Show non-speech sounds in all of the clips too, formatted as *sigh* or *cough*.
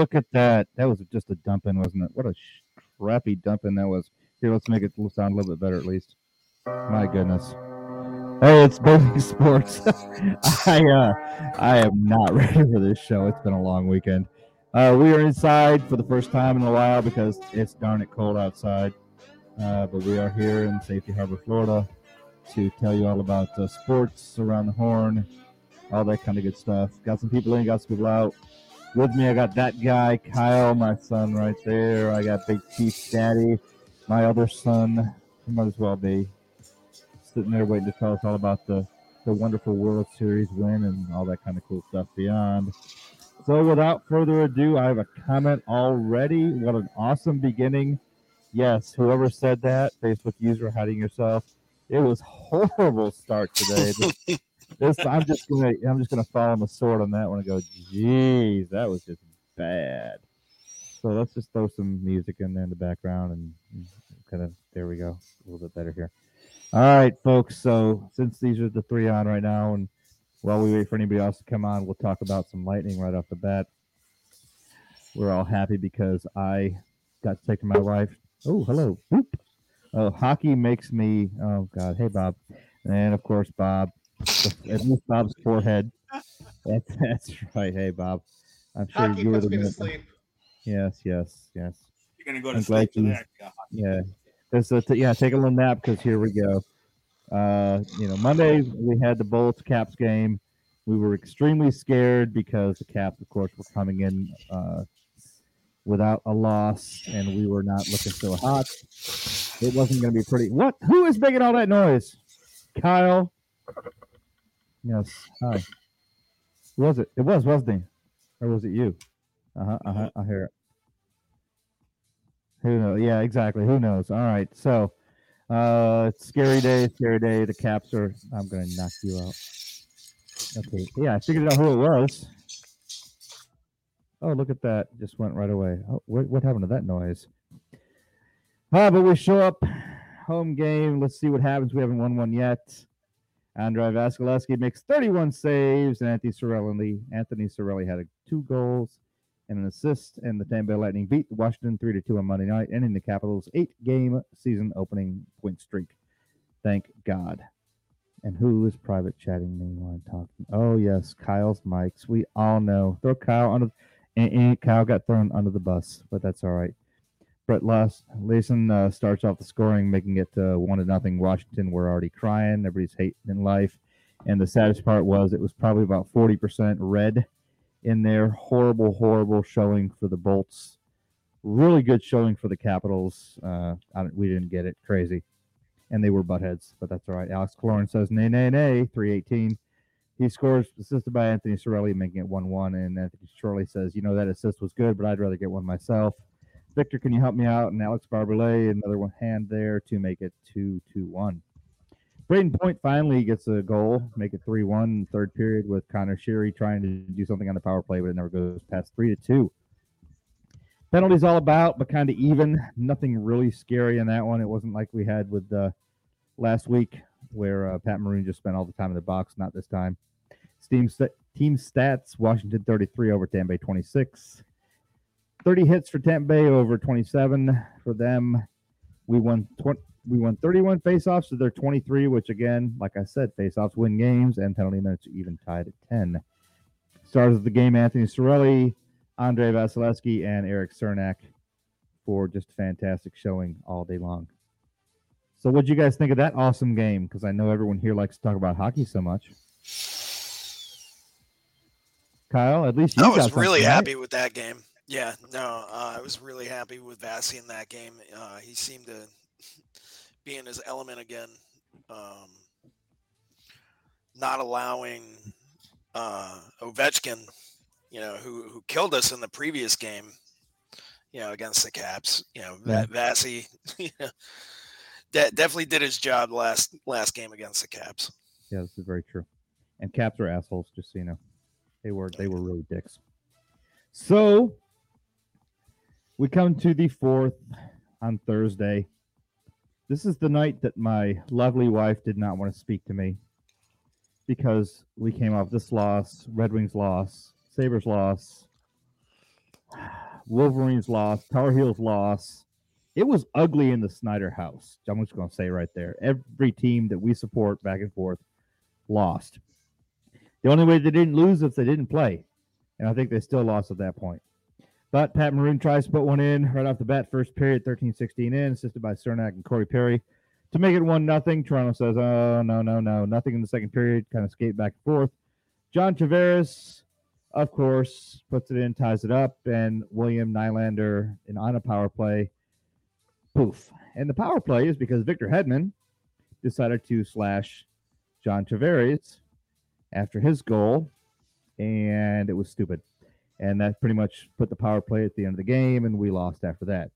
Look at that. That. Was just a dump in, wasn't it? What a crappy dump in that was. Here, let's make it sound a little bit better at least. My goodness. Hey, it's Bowling *laughs* Sports. I uh, I am not *laughs* ready for this show. It's been a long weekend. Uh, we are inside for the first time in a while because it's darn it cold outside. Uh, but we are here in Safety Harbor, Florida, to tell you all about uh, sports around the horn, all that kind of good stuff. Got some people in, got some people out. With me, I got that guy, Kyle, my son, right there. I got Big Chief Daddy, my other son. He might as well be sitting there waiting to tell us all about the, the wonderful World Series win and all that kind of cool stuff beyond. So, without further ado, I have a comment already. What an awesome beginning! Yes, whoever said that, Facebook user hiding yourself. It was horrible start today. *laughs* this, I'm just gonna I'm just gonna fall on the sword on that one and go, geez, that was just bad. So let's just throw some music in there in the background and kind of there we go, a little bit better here. All right, folks. So since these are the three on right now, and while we wait for anybody else to come on, we'll talk about some lightning right off the bat. We're all happy because I got to take my wife. Oh, hello. Oh, hockey makes me. Oh God. Hey, Bob. And of course, Bob. At least Bob's forehead. That's *laughs* that's right. Hey, Bob. I'm sure hockey you were the. Asleep. Yes, yes, yes. You're gonna go to I'm sleep today. Yeah, this, uh, yeah, take a little nap because here we go. Uh, you know, Monday we had the Bolts Caps game. We were extremely scared because the Caps, of course, were coming in uh, without a loss, and we were not looking so hot. It wasn't going to be pretty. What? Who is making all that noise? Kyle. Yes. Hi. Was it? It was, wasn't he? Or was it you? Uh huh. Uh huh. I hear it. Who knows? Yeah, exactly. Who knows? All right. So, uh, scary day, scary day. The Caps are. I'm gonna knock you out. Okay. Yeah, I figured out who it was. Oh, look at that! Just went right away. Oh, what, what happened to that noise? Ah, but we show up, home game. Let's see what happens. We haven't won one yet. Andrei Vasilevskiy makes 31 saves, and Anthony Sorelli, Anthony Cirelli had two goals and an assist, and the Tampa Bay Lightning beat Washington 3 to 2 on Monday night, ending the Capitals' eight game season opening point streak. Thank God. And who is private chatting me while I'm talking? Oh, yes, Kyle's mics. We all know. Throw Kyle under. And Kyle got thrown under the bus, but that's all right. Brett Less, Layson uh, starts off the scoring, making it uh, one to nothing. Washington were already crying. Everybody's hating in life. And the saddest part was it was probably about 40% red in there. Horrible, horrible showing for the Bolts. Really good showing for the Capitals. Uh, we didn't get it. Crazy. And they were buttheads, but that's all right. Alex Killorn says, nay, nay, nay, 318. He scores, assisted by Anthony Cirelli, making it 1 1. And Anthony Cirelli says, you know, that assist was good, but I'd rather get one myself. Victor, can you help me out? And Alex Barré-Boulet, another one hand there to make it 2 2 1. Brayden Point finally gets a goal, make it 3 1 third period with Conor Sheary trying to do something on the power play, but it never goes past 3 to 2. Penalties all about, but kind of even. Nothing really scary in that one. It wasn't like we had with uh, last week where uh, Pat Maroon just spent all the time in the box. Not this time. Steam st- team stats Washington 33 over Tampa Bay 26. 30 hits for Tampa Bay over 27 for them. We won 20, we won 31 faceoffs to their 23, which again, like I said, faceoffs win games and penalty minutes are even tied at 10. Stars of the game: Anthony Cirelli, Andrei Vasilevskiy, and Eric Cernak for just fantastic showing all day long. So, what do you guys think of that awesome game? Because I know everyone here likes to talk about hockey so much. Kyle, at least you guys. I was really happy with that game. Yeah, no, uh, I was really happy with Vassy in that game. Uh, he seemed to *laughs* be in his element again. Um, not allowing uh, Ovechkin, you know, who who killed us in the previous game, you know, against the Caps. You know, yeah. Vassy, *laughs* de- definitely did his job last last game against the Caps. Yeah, this is very true. And Caps are assholes, just so you know. They were they were really dicks. So we come to the fourth on Thursday. This is the night that my lovely wife did not want to speak to me because we came off this loss, Red Wings loss, Sabres loss, Wolverines loss, Tar Heels loss. It was ugly in the Snyder house. I'm just going to say right there. Every team that we support back and forth lost. The only way they didn't lose if they didn't play. And I think they still lost at that point. But Pat Maroon tries to put one in right off the bat, first period, 13 16 in, assisted by Cernak and Corey Perry to make it 1 nothing. Toronto says, oh, no, no, no. Nothing in the second period, kind of skate back and forth. John Tavares, of course, puts it in, ties it up, and William Nylander in on a power play. Poof. And the power play is because Victor Hedman decided to slash John Tavares after his goal, and it was stupid. And that pretty much put the power play at the end of the game, and we lost after that.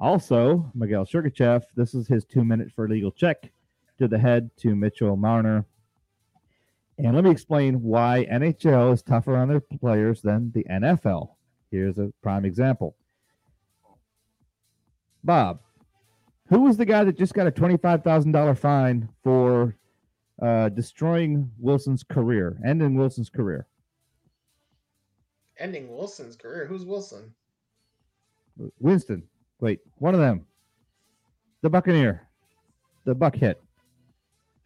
Also, Miguel Sergachev, this is his two minute for legal check to the head to Mitchell Marner. And let me explain why NHL is tougher on their players than the NFL. Here's a prime example. Bob, who was the guy that just got a $25,000 fine for uh, destroying Wilson's career, ending Wilson's career? Ending Wilson's career? Who's Wilson? Winston. Wait, one of them. The Buccaneer. The Buck hit.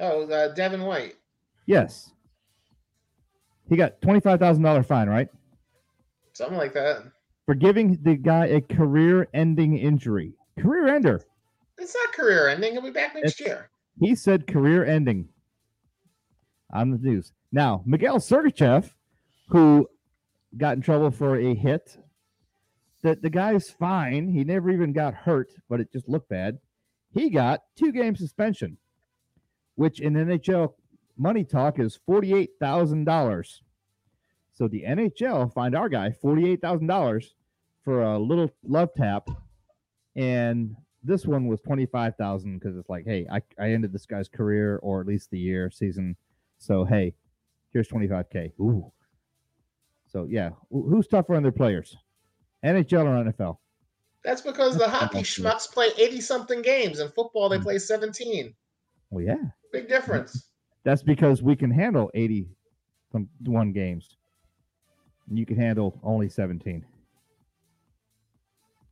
Oh, uh, Devin White. Yes. He got $25,000 fine, right? Something like that. For giving the guy a career ending injury. Career ender. It's not career ending. He'll be back next it's, year. He said career ending on the news. Now, Miguel Sergachev, who got in trouble for a hit, that the guy's fine. He never even got hurt, but it just looked bad. He got two game suspension, which in NHL money talk is $48,000. So the NHL fined our guy $48,000 for a little love tap. And this one was 25,000 because it's like, hey, I, I ended this guy's career or at least the year season. So, hey, here's 25K. Ooh. So, yeah, who's tougher on their players? NHL or NFL? That's because the hockey schmucks play 80 something games. and football, they hmm. play 17. Well, yeah. Big difference. That's because we can handle 80 one games. And you can handle only 17.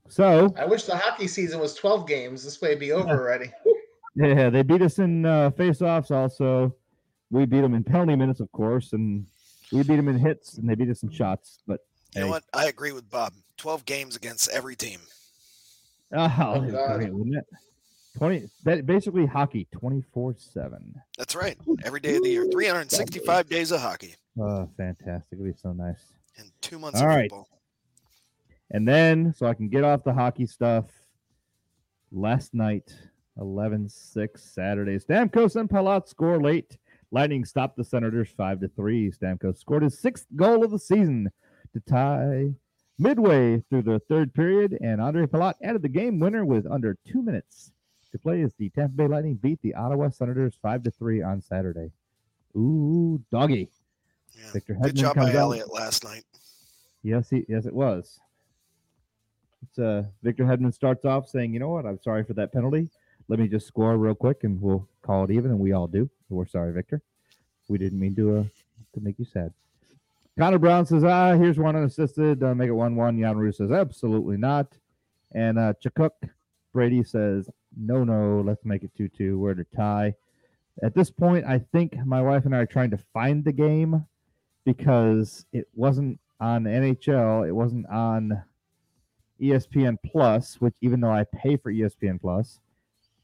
So I wish the hockey season was 12 games. This way it'd be *laughs* over already. yeah, they beat us in uh, face-offs also. We beat them in penalty minutes, of course, and we beat them in hits, and they beat us in shots. But you hey. know what? I agree with Bob. 12 games against every team. Oh, oh great, wouldn't it? 20 That basically hockey 24 7 that's right every day of the year 365 days of hockey oh fantastic it'd be so nice and two months All right. Football. and then so i can get off the hockey stuff last night 11-6 saturday stamkos and palat score late lightning stopped the senators 5 to 3 stamkos scored his sixth goal of the season to tie midway through the third period and andre palat added the game winner with under two minutes to play as the Tampa Bay Lightning beat the Ottawa Senators five to three on Saturday. Ooh, doggy. Yeah. Victor Hedman Good job by Elliott last night. Yes, he yes it was. It's uh Victor Hedman starts off saying, you know what, I'm sorry for that penalty. Let me just score real quick and we'll call it even, and we all do. We're sorry, Victor. We didn't mean to uh to make you sad. Connor Brown says, ah, here's one unassisted. Uh, make it 1 1. Jan Rue says, absolutely not. And uh, Tkachuk Brady says, no, no, let's make it 2 2. We're to tie. At this point, I think my wife and I are trying to find the game because it wasn't on NHL. It wasn't on ESPN Plus, which even though I pay for ESPN Plus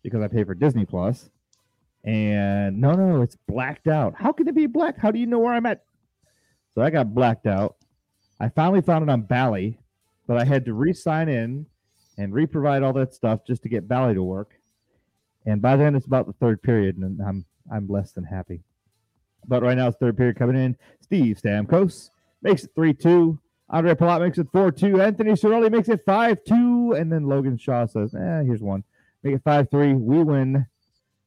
because I pay for Disney Plus, and no, no, it's blacked out. How can it be black? How do you know where I'm at? So I got blacked out. I finally found it on Bally, but I had to re sign in and re provide all that stuff just to get Bally to work. And by then it's about the third period, and I'm I'm less than happy. But right now it's third period coming in. Steve Stamkos makes it three two. Andre Palat makes it four two. Anthony Cirelli makes it five two, and then Logan Shaw says, "Eh, here's one. Make it five three. We win."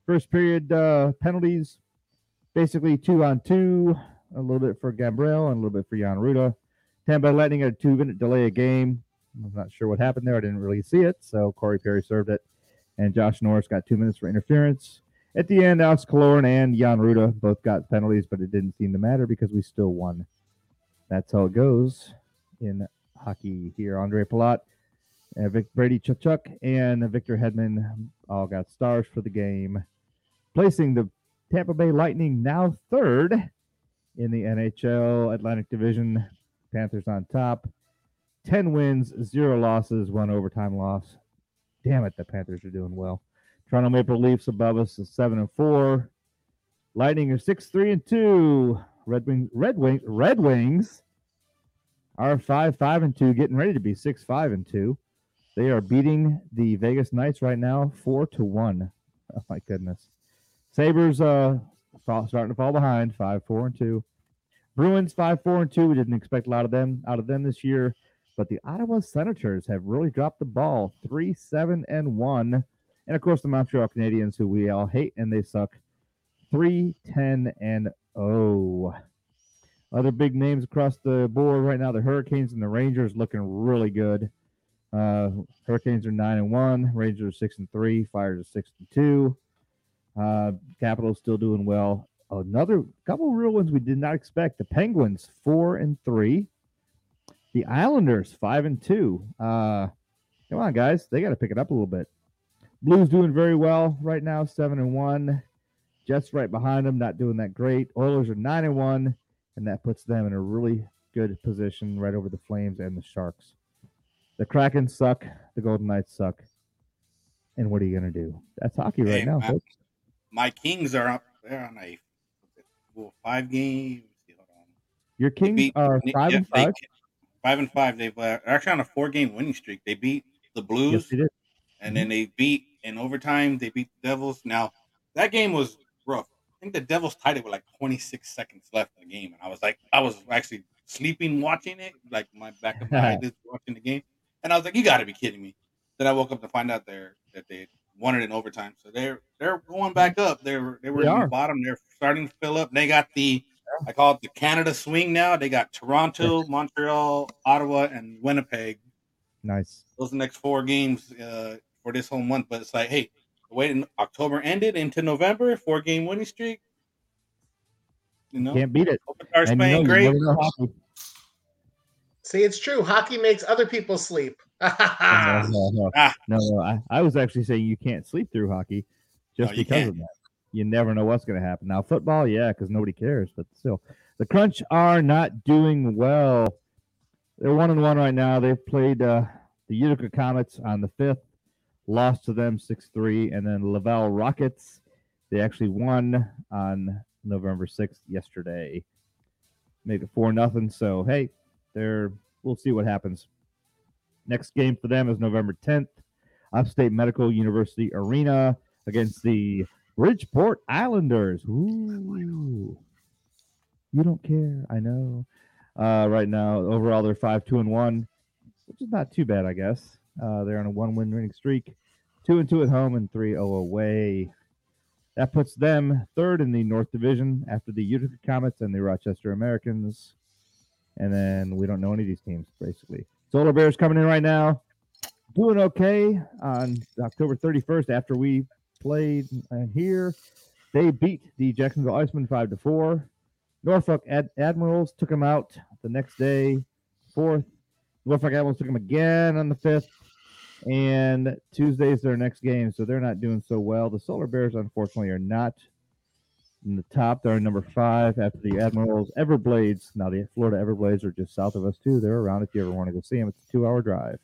First period uh, penalties, basically two on two. A little bit for Gabriel and a little bit for Jan Rutta. Tampa Lightning a two minute delay a game. I'm not sure what happened there. I didn't really see it. So Corey Perry served it, and Josh Norris got two minutes for interference. At the end, Alex Killorn and Jan Rutta both got penalties, but it didn't seem to matter because we still won. That's how it goes in hockey here. Andre Palat, uh, Vic Brady Chuck, and Victor Hedman all got stars for the game, placing the Tampa Bay Lightning now third in the NHL Atlantic Division. Panthers on top. 10 wins, zero losses, one overtime loss. Damn it, the Panthers are doing well. Toronto Maple Leafs above us is 7 and 4. Lightning are 6 3 and 2. Red Wing Red Wing Red Wings are 5 5 and 2, getting ready to be 6 5 and 2. They are beating the Vegas Knights right now 4 to 1. *laughs* Oh my goodness. Sabres uh starting to fall behind, 5 4 and 2. Bruins 5 4 and 2. We didn't expect a lot of them out of them this year, but the Ottawa Senators have really dropped the ball 3 7 and 1. And of course, the Montreal Canadiens, who we all hate and they suck, 3 10 and 0. Other big names across the board right now the Hurricanes and the Rangers looking really good. Uh, Hurricanes are 9 and 1, Rangers are 6 and 3, Fires are 6 and 2. Uh, Capitals still doing well. Another couple real ones we did not expect. The Penguins four and three. The Islanders five and two. Uh, come on, guys, they got to pick it up a little bit. Blues doing very well right now, seven and one. Jets right behind them, not doing that great. Oilers are nine and one, and that puts them in a really good position right over the Flames and the Sharks. The Kraken suck. The Golden Knights suck. And what are you going to do? That's hockey right Hey, now, folks. My Kings are up. They're on a well, five games. Your Kings beat, are yeah, five and they- five. Five and five. They've uh, they're actually on a four game winning streak. They beat the Blues, Yes, and then they beat in overtime. They beat the Devils. Now that game was rough. I think the Devils tied it with like 26 seconds left in the game, and I was like, I was actually sleeping watching it, like my back of my eyelids *laughs* watching the game, and I was like, you got to be kidding me. Then I woke up to find out there that they won it in overtime, so they're they're going back up. They're they were They in are. the bottom. They're starting to fill up. They got the I call it the Canada swing now. They got Toronto, Montreal, Ottawa, and Winnipeg Nice. those next four games uh, for this whole month. But it's like, hey, wait, in October ended into November, four game winning streak. You know, Can't beat it. Kopitar's And you playing know, great. really know hockey. See, it's true. Hockey makes other people sleep. No, no, no. Ah. no, no, I, I was actually saying you can't sleep through hockey just because can't. of that. You never know what's going to happen. Now, football, yeah, because nobody cares, but still, the Crunch are not doing well. They're one and one right now. They've played uh, the Utica Comets on the fifth, lost to them six three, and then Laval Rockets. They actually won on November sixth yesterday, made it four nothing. So hey, they're we'll see what happens. Next game for them is November 10th, Upstate Medical University Arena against the Bridgeport Islanders. Ooh. You don't care, I know. Uh, right now, overall, they're 5 2 and 1, which is not too bad, I guess. Uh, they're on a one win winning streak, 2 and 2 at home and 3 0 away. That puts them third in the North Division after the Utica Comets and the Rochester Americans. And then we don't know any of these teams, basically. Solar Bears coming in right now, doing okay on October 31st after we played here. They beat the Jacksonville Icemen 5 to 4. Norfolk Ad- Admirals took them out the next day, fourth. Norfolk Admirals took them again on the fifth. And Tuesday's their next game, so they're not doing so well. The Solar Bears, unfortunately, are not in the top. They're number five after the Admirals. Everblades. Now, the Florida Everblades are just south of us, too. They're around if you ever want to go see them. It's a two hour drive.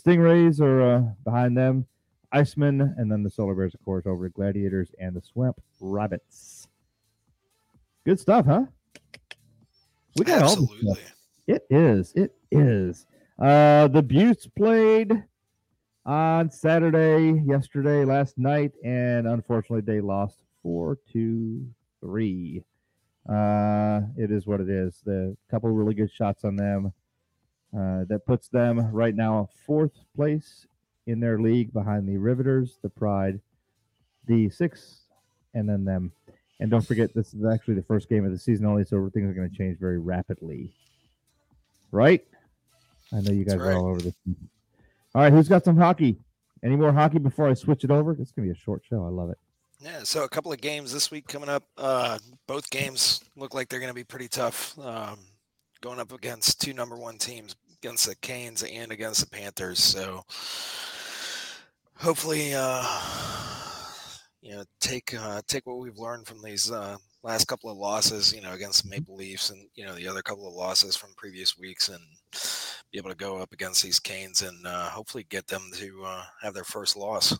Stingrays are uh, behind them. Icemen, and then the Solar Bears, of course, over at Gladiators and the Swamp Rabbits. Good stuff, huh? We got all the stuff. It is. It is. Uh, the Beauts played on Saturday, yesterday, last night, and unfortunately, they lost four to three. Uh, it is what it is. The couple really good shots on them. Uh, that puts them right now fourth place in their league behind the Riveters, the Pride, the Six, and then them. And don't forget, this is actually the first game of the season only, so things are going to change very rapidly. Right? I know you guys That's are all over this. All right, who's got some hockey? Any more hockey before I switch it over? It's going to be a short show. I love it. Yeah, so a couple of games this week coming up. Uh, both games look like they're going to be pretty tough. Um, going up against two number one teams, against the Canes and against the Panthers. So hopefully, uh, you know, take uh, take what we've learned from these uh, last couple of losses, you know, against Maple Leafs and you know the other couple of losses from previous weeks, and be able to go up against these Canes and uh, hopefully get them to uh, have their first loss.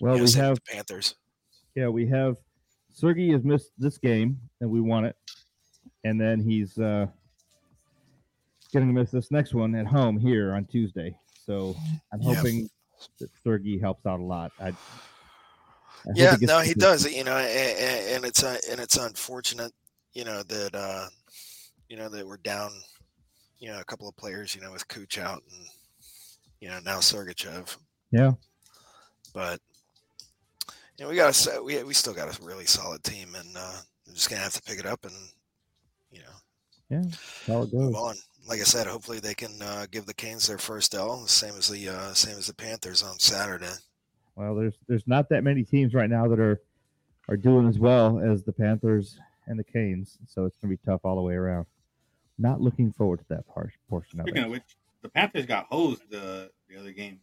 Well, You know, we have the Panthers. yeah, we have Sergey has missed this game and we won it, and then he's uh going to miss this next one at home here on Tuesday. So I'm hoping that Sergey helps out a lot. I, I Yeah, no, he does. You know, and, and it's uh, and it's unfortunate, you know, that uh, you know that we're down, you know, a couple of players, you know, with Kuch out and you know now Sergachev. Yeah. but you know, we got a we we still got a really solid team, and uh, we're just gonna have to pick it up and you know Yeah, how it move goes. on. Like I said, hopefully they can uh, give the Canes their first L, same as the uh, same as the Panthers on Saturday. Well, there's there's not that many teams right now that are are doing as well as the Panthers and the Canes, so it's gonna be tough all the way around. Not looking forward to that part portion of Speaking it. of which, the Panthers got hosed the the other game.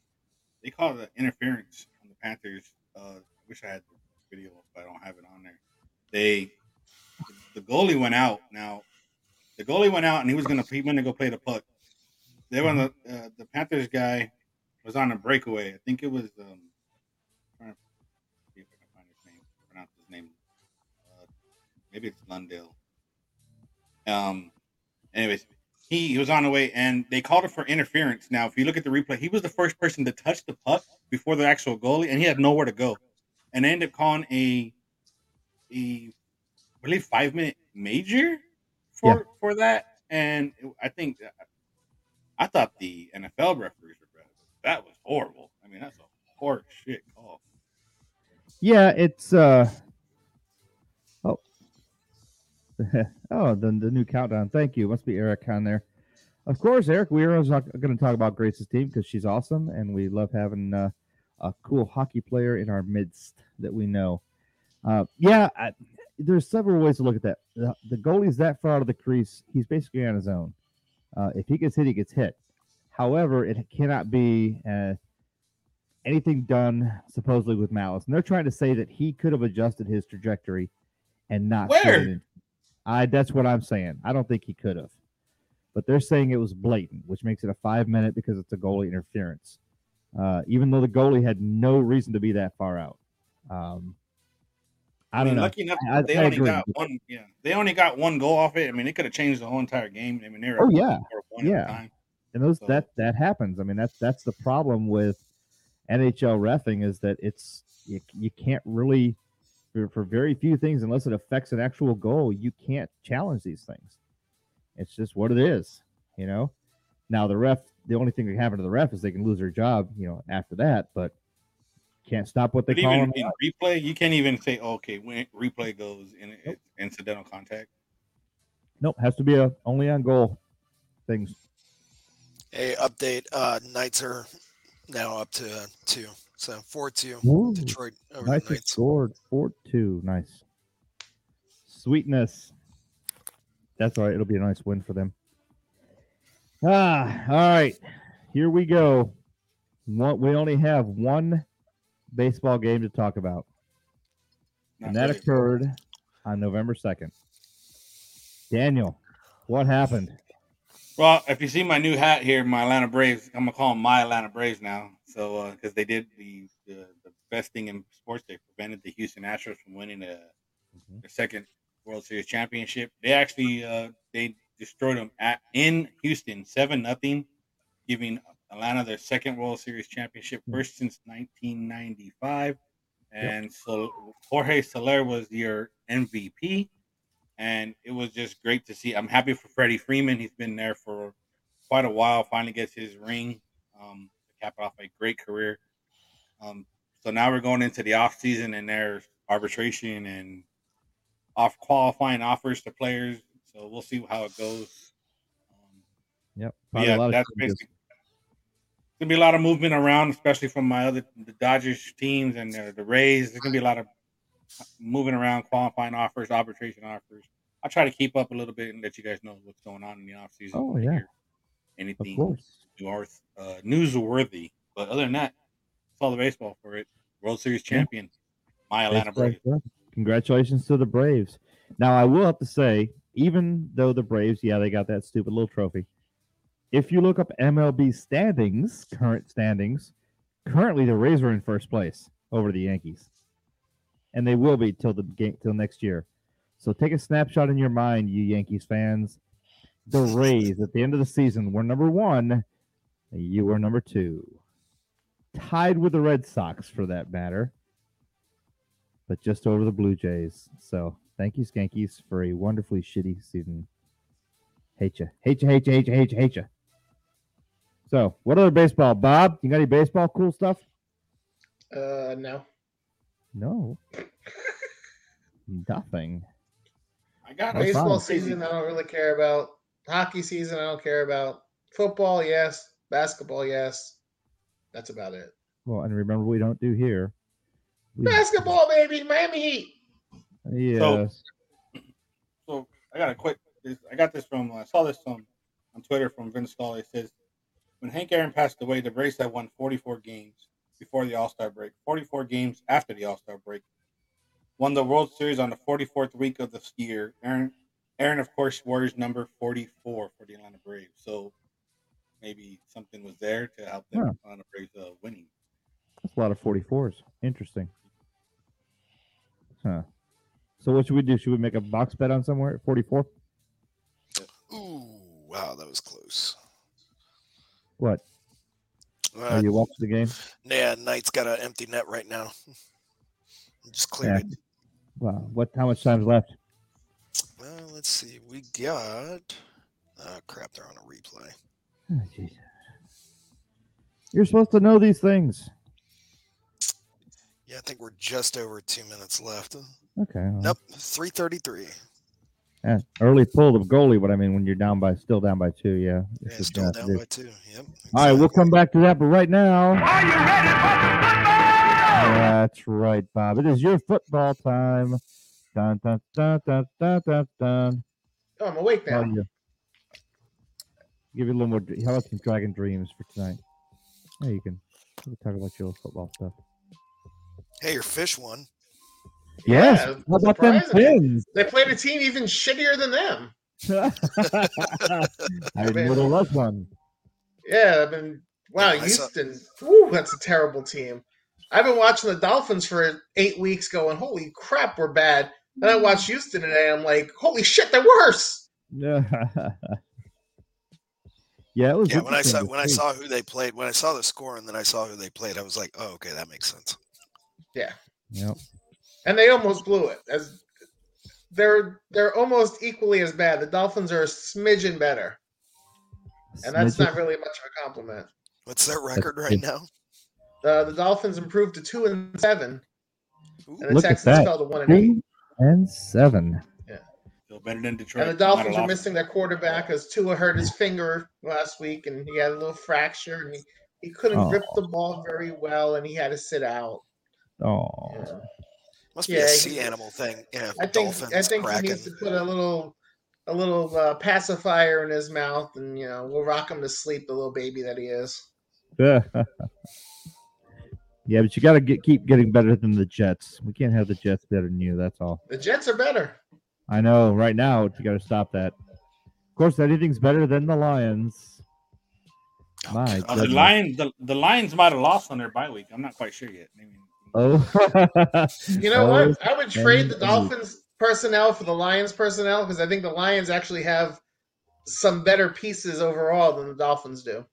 They called it interference on the Panthers. Uh, I wish I had the video, but I don't have it on there. They the goalie went out. Now the goalie went out and he was gonna he went to go play the puck. They were the uh, the Panthers guy was on a breakaway. I think it was um trying to see if I can find his name, pronounce his name. Uh, maybe it's Lundale. Um anyways, he, he was on the way and they called it for interference. Now, if you look at the replay, he was the first person to touch the puck before the actual goalie, and he had nowhere to go. And ended up calling a, a I believe, five minute major for Yeah. for that. And I think I thought the NFL referees were better. That was horrible. I mean, that's a horse shit call. Yeah, it's uh oh *laughs* oh the the new countdown. Thank you. Must be Eric on there. Of course, Eric. We are going to talk about Grace's team because she's awesome, and we love having uh, a cool hockey player in our midst that we know. Uh, yeah, I, there's several ways to look at that. The, the goalie's that far out of the crease; he's basically on his own. Uh, if he gets hit, he gets hit. However, it cannot be uh, anything done supposedly with malice. And they're trying to say that he could have adjusted his trajectory and not. Where? I that's what I'm saying. I don't think he could have. But they're saying it was blatant, which makes it a five minute because it's a goalie interference. Uh, even though the goalie had no reason to be that far out. Um, I, I, don't mean, know. lucky enough, I- they I only agree. got one. Yeah, they only got one goal off it. I mean, it could have changed the whole entire game. I mean, they were Oh, yeah. Yeah. time. and those So- that that happens. I mean, that's that's the problem with NHL refing is that it's you, you can't really for, for very few things unless it affects an actual goal, you can't challenge these things. It's just what it is, you know. Now the ref, the only thing that can happen to the ref is they can lose their job, you know, after that, but can't stop what they But call even them. in replay, you can't even say, oh, "Okay, when replay goes in it's incidental contact." Nope, has to be a only on goal things. Hey, update. Uh, Knights are now up to uh, two, so four two. Ooh, Detroit over nice the Knights. scored four two. Nice. Sweetness. That's all right. It'll be a nice win for them. Ah, all right. Here we go. One, we only have one baseball game to talk about, Not and that really. occurred on November second. Daniel, what happened? Well, if you see my new hat here, my Atlanta Braves, I'm gonna call them my Atlanta Braves now. So because they did the, the the best thing in sports, they prevented the Houston Astros from winning a, Mhm. their second World Series championship. They actually uh, they destroyed them at in Houston, seven nothing, giving Atlanta their second World Series championship, Mhm. first since 1995. And so Jorge Soler was your MVP and it was just great to see. I'm happy for Freddie Freeman. He's been there for quite a while. Finally gets his ring um, to cap off a great career. Um, so now we're going into the off season, and there's arbitration and off qualifying offers to players. So we'll see how it goes. Um, Yep. yeah, that's basically gonna be a lot of movement around, especially from my other the Dodgers teams and uh, the Rays. There's gonna be a lot of moving around, qualifying offers, arbitration offers. I'll try to keep up a little bit and let you guys know what's going on in the off season. Oh, yeah. Anything north uh, newsworthy. But other than that, it's all the baseball for it. World Series Yeah. champion, my Atlanta Braves. Congratulations to the Braves. Now, I will have to say, even though the Braves, yeah, they got that stupid little trophy. If you look up MLB standings, current standings, currently the Rays are in first place over the Yankees, and they will be till the game till next year. So take a snapshot in your mind, you Yankees fans. The Rays at the end of the season were number one. and You were number two, tied with the Red Sox for that matter but just over the Blue Jays. So thank you, Skankies, for a wonderfully shitty season. Hate you. Hate you, hate you, hate you, hate you, hate you. So, what other baseball, Bob? You got any baseball cool stuff? Uh, no. No. *laughs* Nothing. I got That's. Baseball fine. season, I don't really care about. Hockey season, I don't care about. Football, yes. Basketball, yes. That's about it. Well, and remember, we don't do here. We- Basketball, baby, Miami Heat. Yes. So I got a quick. this- I got this from. I saw this on on Twitter from Vince Scully. It says when Hank Aaron passed away, the Braves had won 44 games before the All Star break, 44 games after the All Star break. Won the World Series on the 44th week of the year. Aaron, Aaron, of course, Warriors number 44 for the Atlanta Braves. So maybe something was there to help the Huh. Atlanta Braves uh, winning. That's a lot of 44s. Interesting. Huh. So, what should we do? Should we make a box bet on somewhere at 44? Ooh, wow, that was close. What? Uh, Are you watching the game? yeah, Knight's got an empty net right now. Just Yeah. cleared it. Wow. What? How much time's left? Well, let's see. We got. Oh crap! They're on a replay. Oh. You're supposed to know these things. Yeah, I think we're just over two minutes left. Okay. well, Nope, three thirty-three. yeah, early pull the goalie, but I mean, when you're down by still down by two, yeah. Yeah, it's just still down by two. Yep. All right, we'll come back to that, but right now. Are you ready for That's right, Bob. It is your football time. Dun dun dun dun dun dun dun. Oh, I'm awake now. you? Give you a little more. How about some Dragon Dreams for tonight? Yeah, you can. We can talk about your football stuff. Hey, your fish won. Yes. Yeah, How about them surprising. twins? They played a team even shittier than them. *laughs* I didn't know there one. Yeah, I've been wow, Yeah, I saw- Houston. Woo, that's a terrible team. I've been watching the Dolphins for eight weeks, going, "Holy crap, we're bad." Then I watched Houston today. I'm like, "Holy shit, they're worse." Yeah. *laughs* yeah, it was. Yeah, when I saw when I saw who they played, when I saw the score and then I saw who they played, I was like, oh, okay, that makes sense. Yeah, Yep. And they almost blew it. As they're they're almost equally as bad. The Dolphins are a smidgen better, and that's not really much of a compliment. What's their record right now? Uh, the Dolphins improved to two and seven, Ooh, and the Look Texans fell to one and eight. And seven. Still better than Detroit. And the Dolphins Might are missing their quarterback as Tua hurt his finger last week and he had a little fracture and he, he couldn't grip Oh. the ball very well and he had to sit out. Oh, Yeah. Must be yeah, a he- sea animal thing. Yeah, I think dolphins I think cracking. he needs to put a little a little uh, pacifier in his mouth and you know we'll rock him to sleep, the little baby that he is. yeah. *laughs* yeah, but you got to get keep getting better than the Jets. We can't have the Jets better than you. That's all. The Jets are better. I know. Right now, you got to stop that. Of course, anything's better than the Lions. Oh, My God. Uh, the. Lions, the, the Lions might have lost on their bye week. I'm not quite sure yet. Maybe. Oh, You know *laughs* Oh, what? I would trade the Dolphins personnel for the Lions personnel because I think the Lions actually have some better pieces overall than the Dolphins do.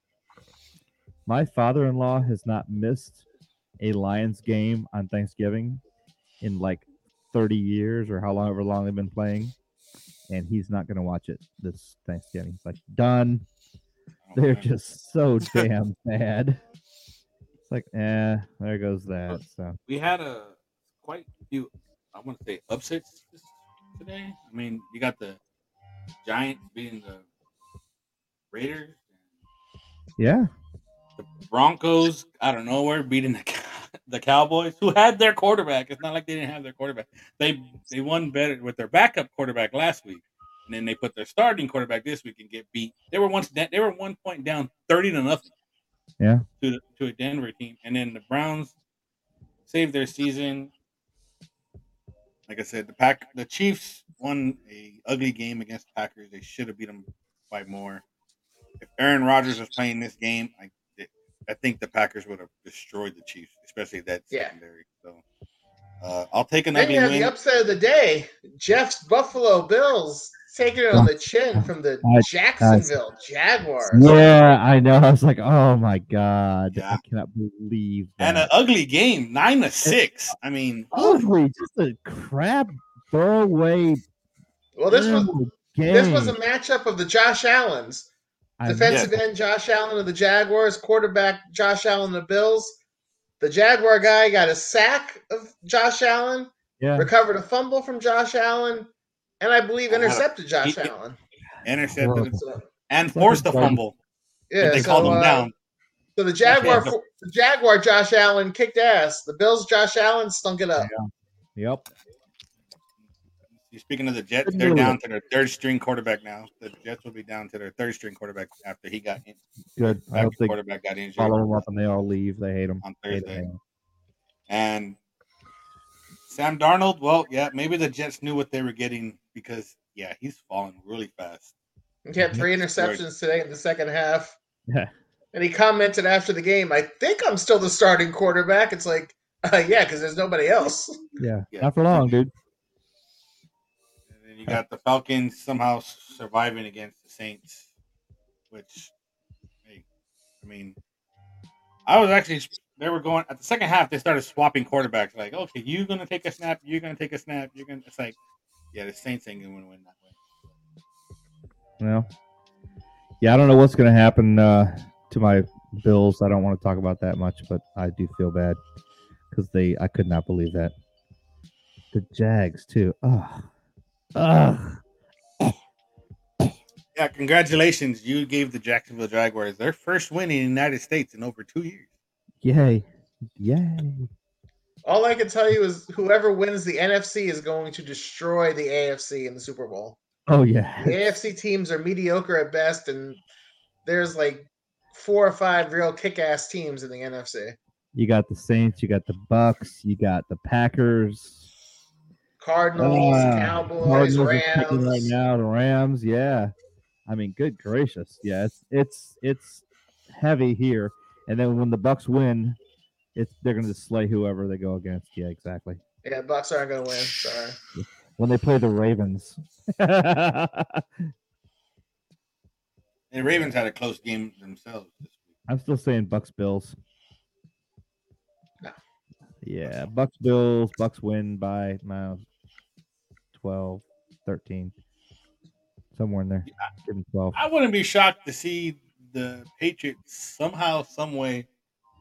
My father-in-law has not missed a Lions game on Thanksgiving in like 30 years or how long ever long they've been playing, and he's not going to watch it this Thanksgiving. He's like, done. Oh, They're just so *laughs* damn bad. It's like, eh, there goes that. So we had a quite a few. I want to say upsets today. I mean, you got the Giants beating the Raiders, yeah, the Broncos out of nowhere beating the the Cowboys, who had their quarterback. It's not like they didn't have their quarterback. They they won better with their backup quarterback last week. and then they put their starting quarterback this week and get beat. They were once they were one point down, thirty to nothing. Yeah. To to a Denver team, and then the Browns saved their season. Like I said, the pack the Chiefs won a ugly game against the Packers. They should have beat them by more. If Aaron Rodgers was playing this game, I I think the Packers would have destroyed the Chiefs, especially that Yeah. secondary. So uh, I'll take an Then ugly you have win. the upset of the day. Jeff's Buffalo Bills taking it on the chin from the I- Jacksonville Jaguars. Yeah, I know. I was like, oh my god, Yeah. I cannot believe and an ugly game, nine to six. I mean, Ugly, just a crap throwaway. Well, this was game. this was a matchup of the Josh Allens. I- Defensive end Josh Allen of the Jaguars, quarterback Josh Allen of the Bills. The Jaguar guy got a sack of Josh Allen, yeah, recovered a fumble from Josh Allen, and I believe Uh, intercepted Josh he- Allen. intercepted So, and forced the Second fumble. yeah, they so, called him uh, down. So the Jaguar, Yeah. the Jaguar Josh Allen kicked ass. The Bills Josh Allen stunk it up. yep. Speaking of the Jets, they're down to their third string quarterback now. The Jets will be down to their third string quarterback after he got in. Good. I Backup hope they quarterback got injured follow him up and they all leave. They hate him. on Hate Thursday. him. And Sam Darnold, well, yeah, maybe the Jets knew what they were getting because yeah, he's falling really fast. He had three interceptions today in the second half. Yeah. And he commented after the game, I think I'm still the starting quarterback. It's like, uh, yeah, because there's nobody else. Yeah, Yeah. not for long, dude. You got the Falcons somehow surviving against the Saints, which, hey, I mean, I was actually they were going at the second half. They started swapping quarterbacks. Like, okay, you're gonna take a snap. You're gonna take a snap. You're gonna. It's like, yeah, the Saints ain't gonna win that way. Well, yeah, I don't know what's to happen uh, to my Bills. I don't want to talk about that much, but I do feel bad because they. I could not believe that. The Jags too. Ugh. Ugh. Yeah, congratulations. You gave the Jacksonville Jaguars their first win in the United States in over two years. Yay. Yay. All I can tell you is whoever wins the NFC is going to destroy the AFC in the Super Bowl. Oh yeah. The AFC teams are mediocre at best, and there's like four or five real kick-ass teams in the NFC. You got the Saints, you got the Bucks, you got the Packers. Cardinals, Ah, Cowboys, Cardinals are kicking Rams. right now. The Rams, yeah. I mean, good gracious, yeah. It's it's it's heavy here, and then when the Bucks win, it's they're going to slay whoever they go against. Yeah, exactly. Yeah, Bucks aren't going to win. Sorry. When they play the Ravens, *laughs* And Ravens had a close game themselves this week. I'm still saying Bucks Bills. No. Yeah, Bucks Bills. Bucks win by uh, 12, 13. Somewhere in there. Give them 12. I wouldn't be shocked to see the Patriots somehow, some way,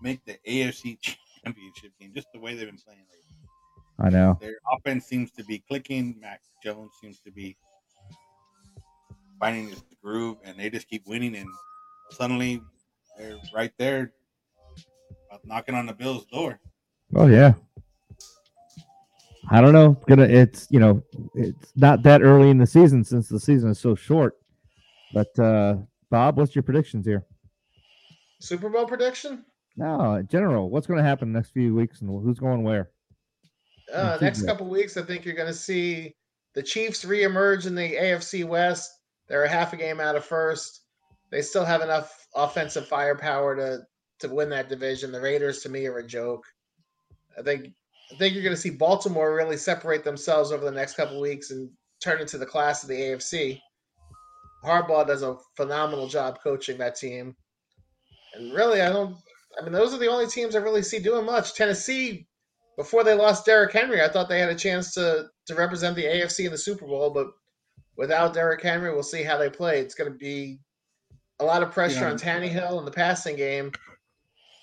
make the AFC *laughs* Championship game. Just the way they've been playing. lately. I know. Their offense seems to be clicking. Mac Jones seems to be finding his groove, and they just keep winning. And suddenly, they're right there, knocking on the Bills' door. Oh yeah. I don't know. Gonna it's you know it's not that early in the season since the season is so short. But uh Bob, what's your predictions here? Super Bowl prediction? No, general, what's going to happen next few weeks and who's going where? Uh, next couple weeks, I think you're going to see the Chiefs reemerge in the AFC West. They're a half a game out of first. They still have enough offensive firepower to to win that division. The Raiders, to me, are a joke. I think I think you're going to see Baltimore really separate themselves over the next couple weeks and turn into the class of the AFC. Harbaugh does a phenomenal job coaching that team, and really, I don't. I mean, those are the only teams I really see doing much. Tennessee before they lost Derrick Henry, I thought they had a chance to to represent the AFC in the Super Bowl, but without Derrick Henry, we'll see how they play. It's going to be a lot of pressure Yeah. on Tannehill in the passing game.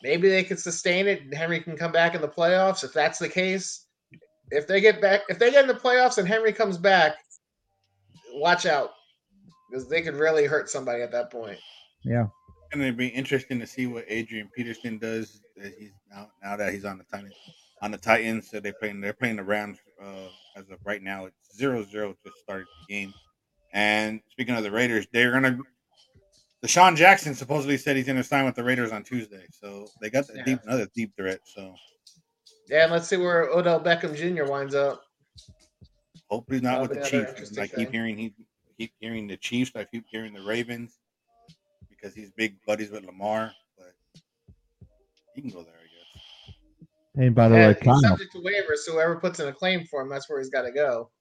Maybe they can sustain it, and Henry can come back in the playoffs. If that's the case, if they get back, if they get in the playoffs and Henry comes back, watch out because they could really hurt somebody at that point. Yeah. And it'd be interesting to see what Adrian Peterson does. That he's now now that he's on the Titans. On the Titans, so they're playing they're playing the Rams uh, as of right now. It's 0-0 to start the game, And speaking of the Raiders, they're gonna. DeSean Jackson supposedly said he's gonna sign with the Raiders on Tuesday, so they got the Yeah. deep another deep threat. So Yeah, and let's see where Odell Beckham Jr. winds up. hopefully not with That'll the be another Chiefs. 'cause interesting I keep hearing he keep hearing the Chiefs. I keep hearing the Ravens because he's big buddies with Lamar, but he can go there, I guess. And by the Yeah, way, he's Kyle, subject to waivers, so whoever puts in a claim for him, that's where he's got to go.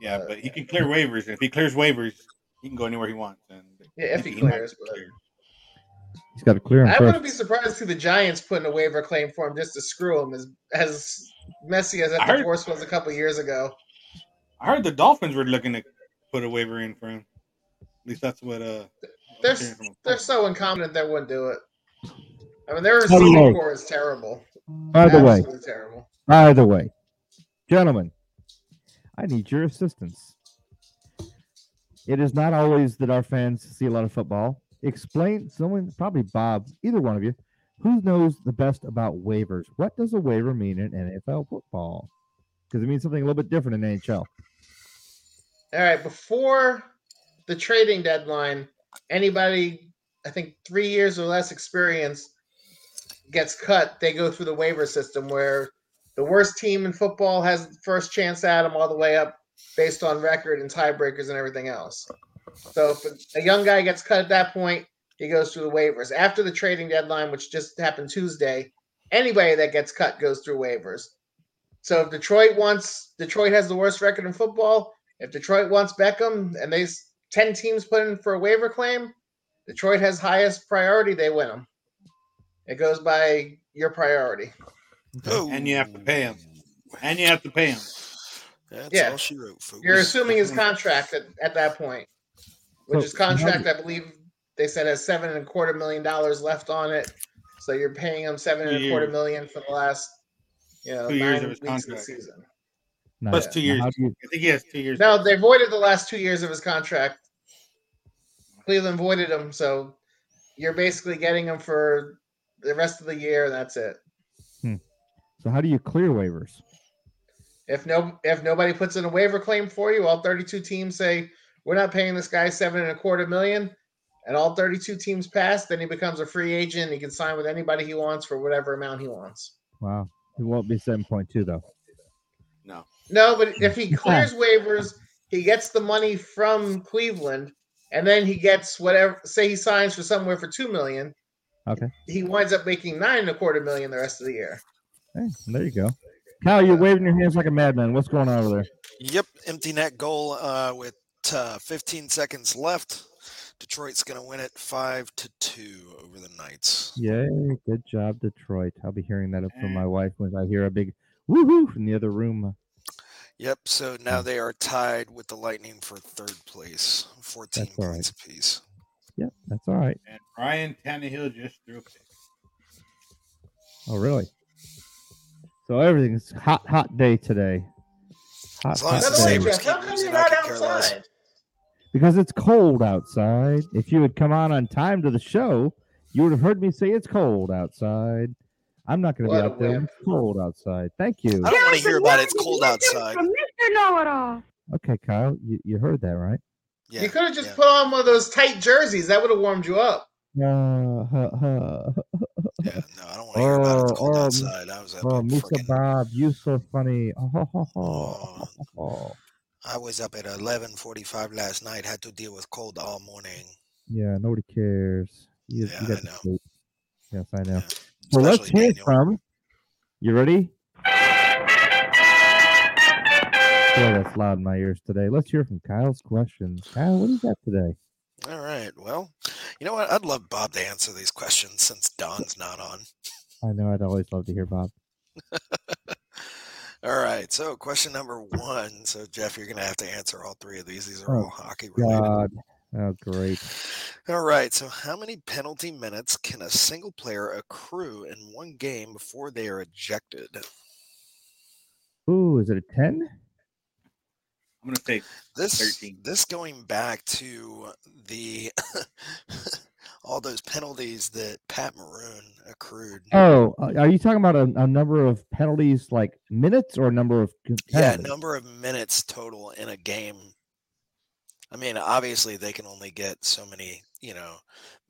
Yeah, Uh, but he can clear waivers, and if he clears waivers, he can go anywhere he wants. And Yeah, if he might clears, but- he's got to clear him I first. wouldn't be surprised to see the Giants put a waiver claim for him just to screw him, as as messy as I that heard- divorce was a couple years ago. I heard the Dolphins were looking to put a waiver in for him. At least that's what uh. They're I'm hearing from a they're so incompetent they wouldn't do it. I mean, their By receiving core is terrible. By the way, terrible. by the way, gentlemen, I need your assistance. It is not always that our fans see a lot of football. Explain, someone, probably Bob, either one of you, who knows the best about waivers? What does a waiver mean in NFL football? Because it means something a little bit different in NHL. All right, before the trading deadline, anybody, I think three years or less experience gets cut, they go through the waiver system where the worst team in football has first chance at them all the way up based on record and tiebreakers and everything else. So if a young guy gets cut at that point, he goes through the waivers. After the trading deadline, which just happened Tuesday, anybody that gets cut goes through waivers. So if Detroit wants, Detroit has the worst record in football. If Detroit wants Beckham and they ten teams put in for a waiver claim, Detroit has highest priority. They win them. It goes by your priority. And you have to pay him. And you have to pay him. That's Yeah. all she wrote, folks. You're assuming his contract at, at that point, which So- is contract. I believe they said has seven and a quarter million dollars left on it. So you're paying him seven and a quarter million for the last, you know, Two years nine of his weeks of the contract. season. Now, Plus two years. you- I think he has two years. No, they voided the last two years of his contract. Cleveland voided him, so you're basically getting him for the rest of the year. And that's it. Hmm. so how do you clear waivers? If no, if nobody puts in a waiver claim for you, all 32 teams say we're not paying this guy seven and a quarter million, and all 32 teams pass, then he becomes a free agent. He can sign with anybody he wants for whatever amount he wants. Wow, it won't be seven point two though. no. No, but if he *laughs* clears waivers, he gets the money from Cleveland, and then he gets whatever. Say he signs for somewhere for two million. Okay. He winds up making nine and a quarter million the rest of the year. Hey, there you go. Kyle, you're waving your hands like a madman. What's going on over there? Yep, empty net goal uh, with uh, 15 seconds left. Detroit's going to win it five to two over the Knights. Yay, good job, Detroit. I'll be hearing that from my wife when I hear a big woohoo from the other room. Yep. So now they are tied with the Lightning for third place, 14 That's all right. points apiece. Yep, that's all right. And Ryan Tannehill just threw a pick. Oh, really? So everything's hot, hot day today. Hot, As long as hot the By the way, day. Sabres keep losing, you're I not could care less. Because it's cold outside. If you had come on on time to the show, you would have heard me say it's cold outside. I'm not going to be out there. It's cold outside. Thank you. I don't want to hear about. It's cold outside. From Mr. Know-It-all. Okay, Kyle, you, you heard that, right? Yeah. you could have just yeah. put on one of those tight jerseys. That would have warmed you up. *laughs* Uh, huh, huh. Yeah, no, I don't want to hear about it. It's Oh, cold oh, outside. I was up Oh, at uh, Mr. frickin' Bob, you so funny. Oh, Oh. I was up at 11:45 last night. Had to deal with cold all morning. Yeah, nobody cares. You, Yeah, you got I to know. sleep. Yes, I know. Yeah, So let's hear Daniel. from. You ready? Boy, that's loud in my ears today. Let's hear from Kyle's questions. Kyle, what do you got today? All right. Well, you know what? I'd love Bob to answer these questions since Don's not on. I know I'd always love to hear Bob. *laughs* All right. So, question number one. So, Jeff, you're going to have to answer all three of these. These are Oh, all hockey related. God. Oh, great. All right. So, how many penalty minutes can a single player accrue in one game before they are ejected? Ooh, is it a 10? I'm gonna take This 13. this going back to the *laughs* all those penalties that Pat Maroon accrued. Oh, uh, are you talking about a, a number of penalties like minutes or a number of c- Yeah, number of minutes total in a game I mean, obviously they can only get so many, you know,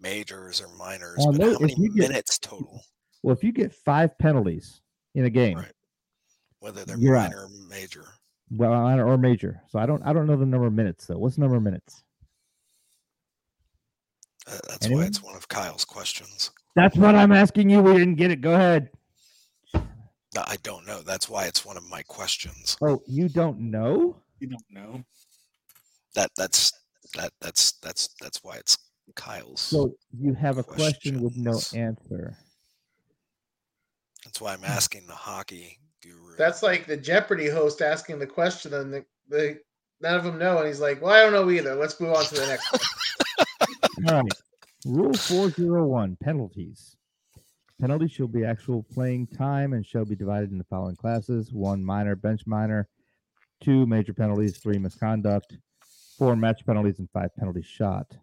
majors or minors, Well, but no, how many get- minutes total? Well, if you get five penalties in a game, Right. Whether they're You're out. minor or major. Well, minor or major. So I don't I don't know the number of minutes though. What's the number of minutes? Uh, that's Anyone? why it's one of Kyle's questions. That's what I'm asking you. We didn't get it. Go ahead. I don't know. That's why it's one of my questions. Oh, you don't know? You don't know. That that's that that's that's that's why it's Kyle's. So you have a question with no answer. That's why I'm asking the hockey guru. That's like the Jeopardy host asking the question, and the, the none of them know, and he's like, "Well, I don't know either. Let's move on to the next one." *laughs* All right. Rule 401 penalties. Penalties shall be actual playing time and shall be divided into the following classes one minor, bench minor, two major penalties, three misconduct, four match penalties, and five penalty shot.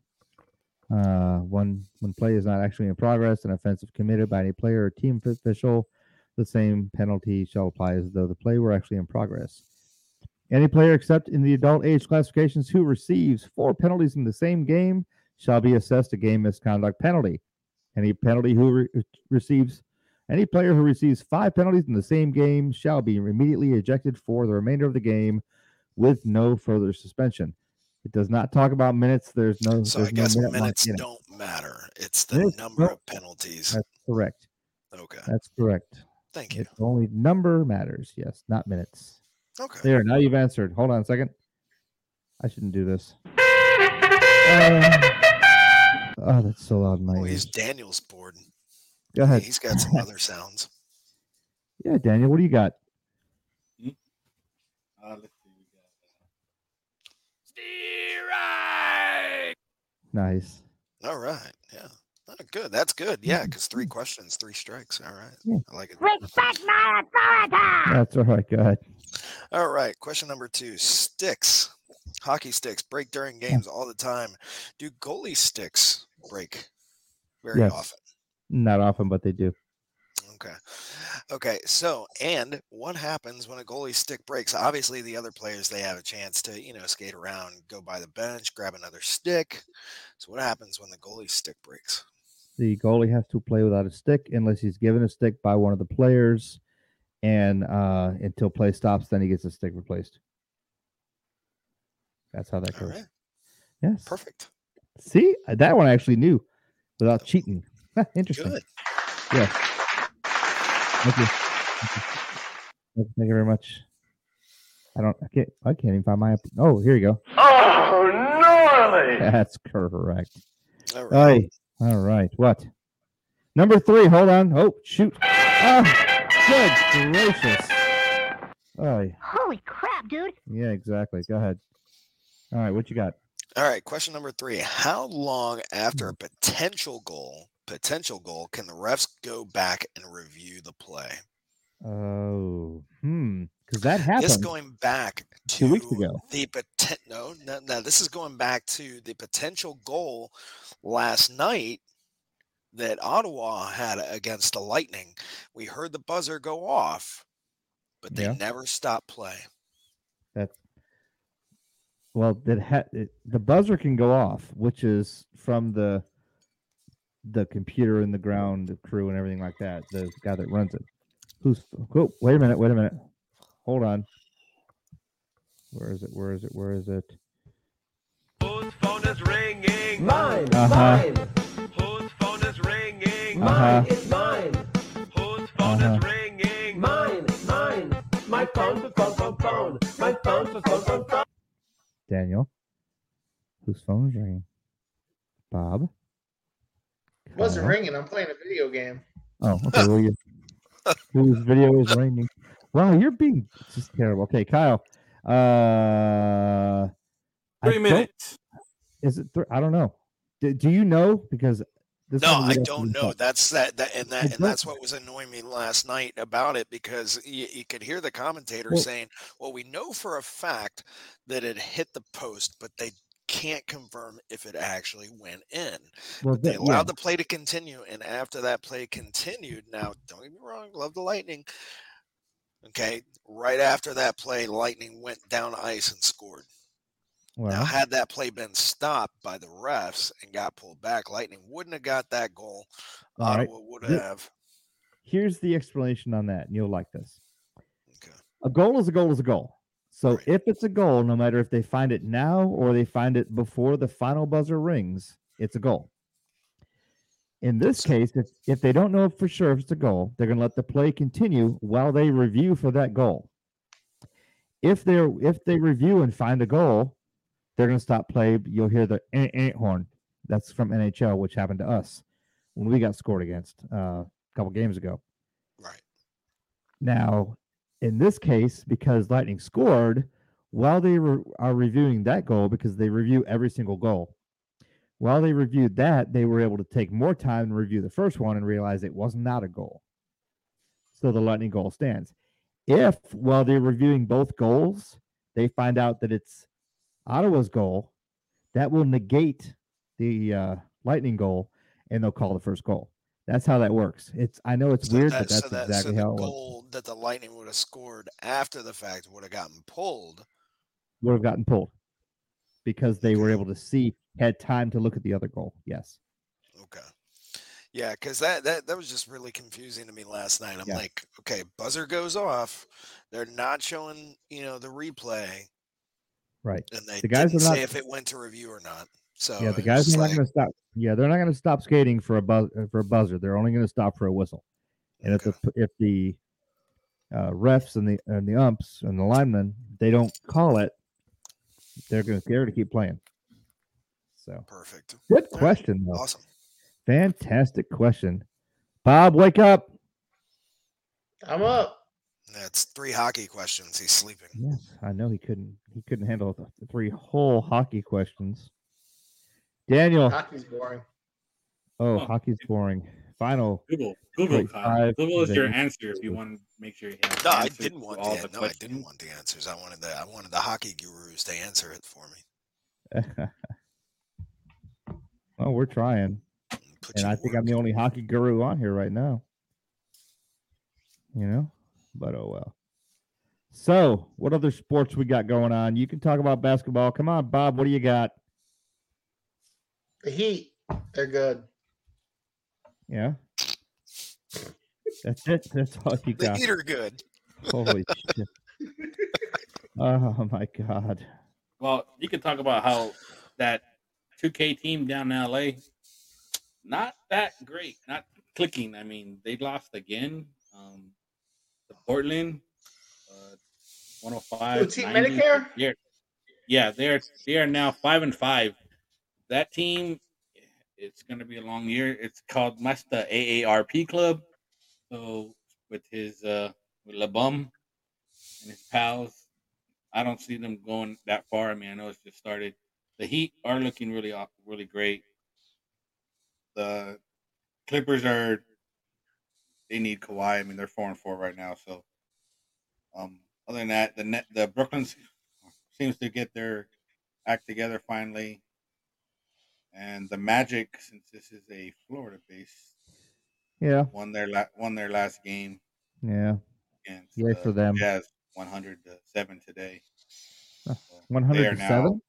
Uh, one when play is not actually in progress, an offensive committed by any player or team official, the same penalty shall apply as though the play were actually in progress. Any player except in the adult age classifications who receives four penalties in the same game shall be assessed a game misconduct penalty. Any penalty who re- receives any player who receives five penalties in the same game shall be immediately ejected for the remainder of the game with no further suspension. It does not talk about minutes. There's no. so there's I guess no minute minutes in don't matter. It's the Minutes number of penalties. That's correct. Okay. That's correct. Thank you. It's only number matters. Yes, not minutes. Okay. There. Now you've answered. Hold on a second. I shouldn't do this. Uh, oh, that's so loud in my Oh, ears. he's Daniel's board. Go ahead. He's got some other *laughs* sounds. Yeah, Daniel, what do you got? Uh, let's see. We got, Nice. All right. Yeah. Good. That's good. Yeah, because three questions, three strikes. All right. Yeah. I like it. Respect my authority! That's all right. Go ahead. All right. Question number two sticks. Hockey sticks break during games all the time. Do goalie sticks break very Yes. often? Not often, but they do. Okay. Okay. So, and what happens when a goalie stick breaks? Obviously, the other players they have a chance to, you know, skate around, go by the bench, grab another stick. So, what happens when the goalie stick breaks? The goalie has to play without a stick unless he's given a stick by one of the players, and uh, until play stops, then he gets a stick replaced. That's how that goes. right. Yes. Perfect. See, that one I actually knew without cheating. *laughs* Interesting. Good. Yes. Thank you. Thank you. Thank you very much. I don't. I can't. I can't even find my. Oh, here you go. Oh, gnarly! That's correct. All right. Aye. All right. What? Number three. Hold on. Oh, shoot. Oh, good gracious. Oh, Holy crap, dude! yeah, exactly. Go ahead. All right. What you got? All right, question number three. How long after a potential goal, potential goal, can the refs go back and review the play? Oh, hmm. Because that happened. This going back to two weeks ago. The poten- no, no, no. This is going back to the potential goal last night that Ottawa had against the Lightning. We heard the buzzer go off, but they Yeah. never stopped play. That well, that ha- it, the buzzer can go off, which is from the the computer in the ground the crew and everything like that. The guy that runs it. Who's? Oh, wait a minute. Wait a minute. Hold on. Where is it? Where is it? Where is it? Whose phone is ringing? Mine, Uh-huh. mine, Whose phone is ringing? Uh-huh. mine, it's mine, Whose phone Uh-huh. is ringing? mine, mine. My phone, phone, phone, phone, phone. My phone, phone, phone, phone, phone. Daniel. Whose phone is ringing? Bob. It wasn't Kyle? ringing. I'm playing a video game. Oh, okay. Well, you, *laughs* whose video is ringing? Wow, you're being just terrible. Okay, Kyle. Uh, Three don't- minutes. Is it? Th- I don't know. Do, do you know? Because this No, I don't know. decide. That's that, that and that and that's what was annoying me last night about it because you, you could hear the commentator Well- saying, "Well, we know for a fact that it hit the post, but they can't confirm if it actually went in." Well, They allowed yeah, the play to continue, and after that play continued, now don't get me wrong, love the Lightning. Okay, right after that play, Lightning went down ice and scored. Well, now, had that play been stopped by the refs and got pulled back, Lightning wouldn't have got that goal. all right. Ottawa would have. Here's the explanation on that, and you'll like this. Okay. A goal is a goal is a goal. So Right. if it's a goal, no matter if they find it now or they find it before the final buzzer rings, it's a goal. In this case, if, if they don't know for sure if it's a goal, they're going to let the play continue while they review for that goal. If they're if they review and find a goal, they're going to stop play. You'll hear the eh, eh horn. That's from NHL, which happened to us when we got scored against uh, a couple games ago. Right. Now, in this case, because Lightning scored, while they re- are reviewing that goal, because they review every single goal, while they reviewed that, they were able to take more time to review the first one and realize it was not a goal. So the Lightning goal stands. If while they're reviewing both goals, they find out that it's Ottawa's goal, that will negate the uh, Lightning goal, and they'll call the first goal. That's how that works. It's I know it's So weird, that- but that's so that, exactly so how the it works. goal that the Lightning would have scored after the fact would have gotten pulled. would have gotten pulled because they were able to see had time to look at the other goal. Yes. Okay. Yeah, because that, that that was just really confusing to me last night. I'm Yeah. like, okay, buzzer goes off. They're not showing, you know, the replay, Right. and they The guys didn't are not- say if it went to review or not. So yeah, the guys are not like, going to stop. Yeah, they're not going to stop skating for a buzz for a buzzer. They're only going to stop for a whistle. And if the if the uh, refs and the and the umps and the linemen they don't call it, they're going to they're to keep playing. So perfect, good question though. awesome. Fantastic question. Bob, wake up. I'm up. That's three hockey questions. He's sleeping. Yes, I know he couldn't he couldn't handle the the three whole hockey questions. Daniel, Hockey's boring. oh, Oh. hockey's boring. Final. Google, Google, five Google is your answer if you want to make sure you have. No, I didn't want all the, the no, I didn't want the answers. I wanted the I wanted the hockey gurus to answer it for me. *laughs* oh, we're trying. and Put And I to think I'm the only hockey guru on here right now. You know? But oh well. So, what other sports we got going on? You can talk about basketball. Come on, Bob. What do you got? The Heat, they're good. Yeah. That's it. That's all you *laughs* The got. Heat are good. Holy *laughs* shit. Oh my god. Well, you can talk about how that 2K team down in LA, not that great, not clicking. I mean, they lost again. Um, the Portland, uh, 105. Who, Team 90. Medicare? Yeah, yeah, they're they are now five and five. That team, it's going to be a long year. It's called that's the AARP club. So with his uh with LeBum and his pals, I don't see them going that far. I mean, I know it's just started. The Heat are looking really really great. The Clippers are they need Kawhi. I mean, they're four and four right now. So, um, other than that, the net the Brooklyn seems to get their act together finally, and the Magic, since this is a Florida base, Yeah. won their la- won their last game Yeah. against Yay the for them. Jazz, one hundred seven today. One hundred are and now seven.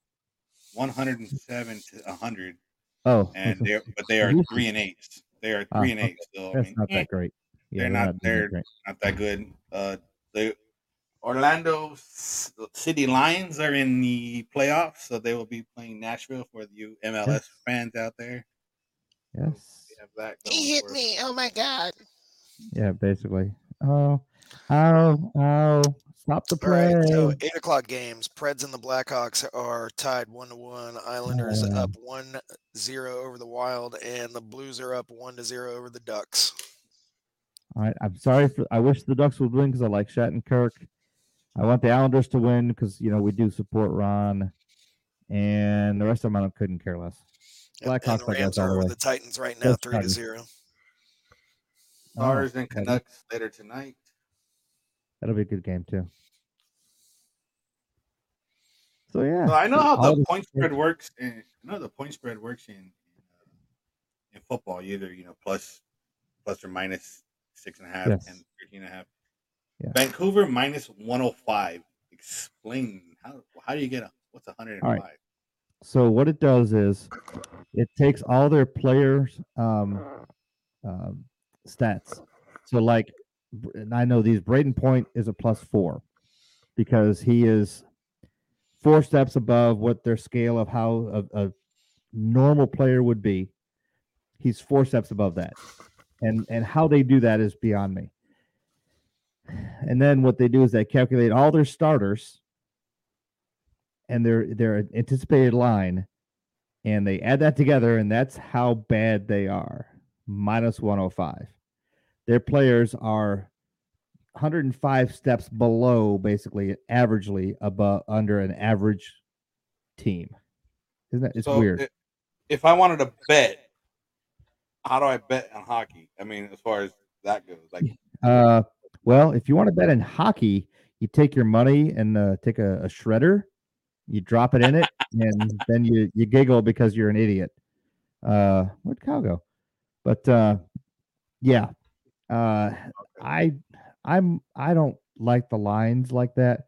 One hundred and seven to hundred, Oh, and they but they are three and eight. They are Ah, three and okay. eight. So I that's mean, not eh, that great. Yeah, they're they're not- that they're- great. not that good. Uh, the Orlando City Lions are in the playoffs, so they will be playing Nashville for you MLS Yes. fans out there. Yes. We have that He hit me. Oh my god. Yeah, basically. Oh, oh, oh! Stop the All right, play. so eight o'clock games. Preds and the Blackhawks are tied one to one. Islanders Oh. up one zero over the Wild, and the Blues are up one to zero over the Ducks. All right, I'm sorry for. I wish the Ducks would win because I like Shattenkirk. I want the Islanders to win because you know we do support Ron, and the rest of them I couldn't care less. And, and Blackhawks, the Rams are the over the Titans right now, Those three to zero. Oh, Stars and that'll- Canucks later tonight. That'll be a good game too. So yeah, So I know how all the the point spread works. In, I know the point spread works in in, uh, in football. Either you know plus plus or minus six and a half, Yes. 10, 13 and a half. Yeah. Vancouver minus one hundred five. Explain how how do you get a What's 105? So what it does is it takes all their players' um, um, stats. So like, Br- and I know these. Brayden Point is a plus four because he is four steps above what their scale of how a, a normal player would be. He's four steps above that, and and how they do that is beyond me. And then what they do is they calculate all their starters and their their anticipated line, and they add that together, and that's how bad they are. Minus 105. Their players are 105 steps below, basically, averagely above under an average team. Isn't that it's So weird? i- If I wanted to bet, how do I bet on hockey? I mean, as far as that goes, like Uh, well, if you want to bet in hockey, you take your money and uh, take a, a shredder, you drop it in it, *laughs* and then you you giggle because you're an idiot. Uh, where'd Kyle go? But uh, yeah, uh, I I'm I don't like the lines like that.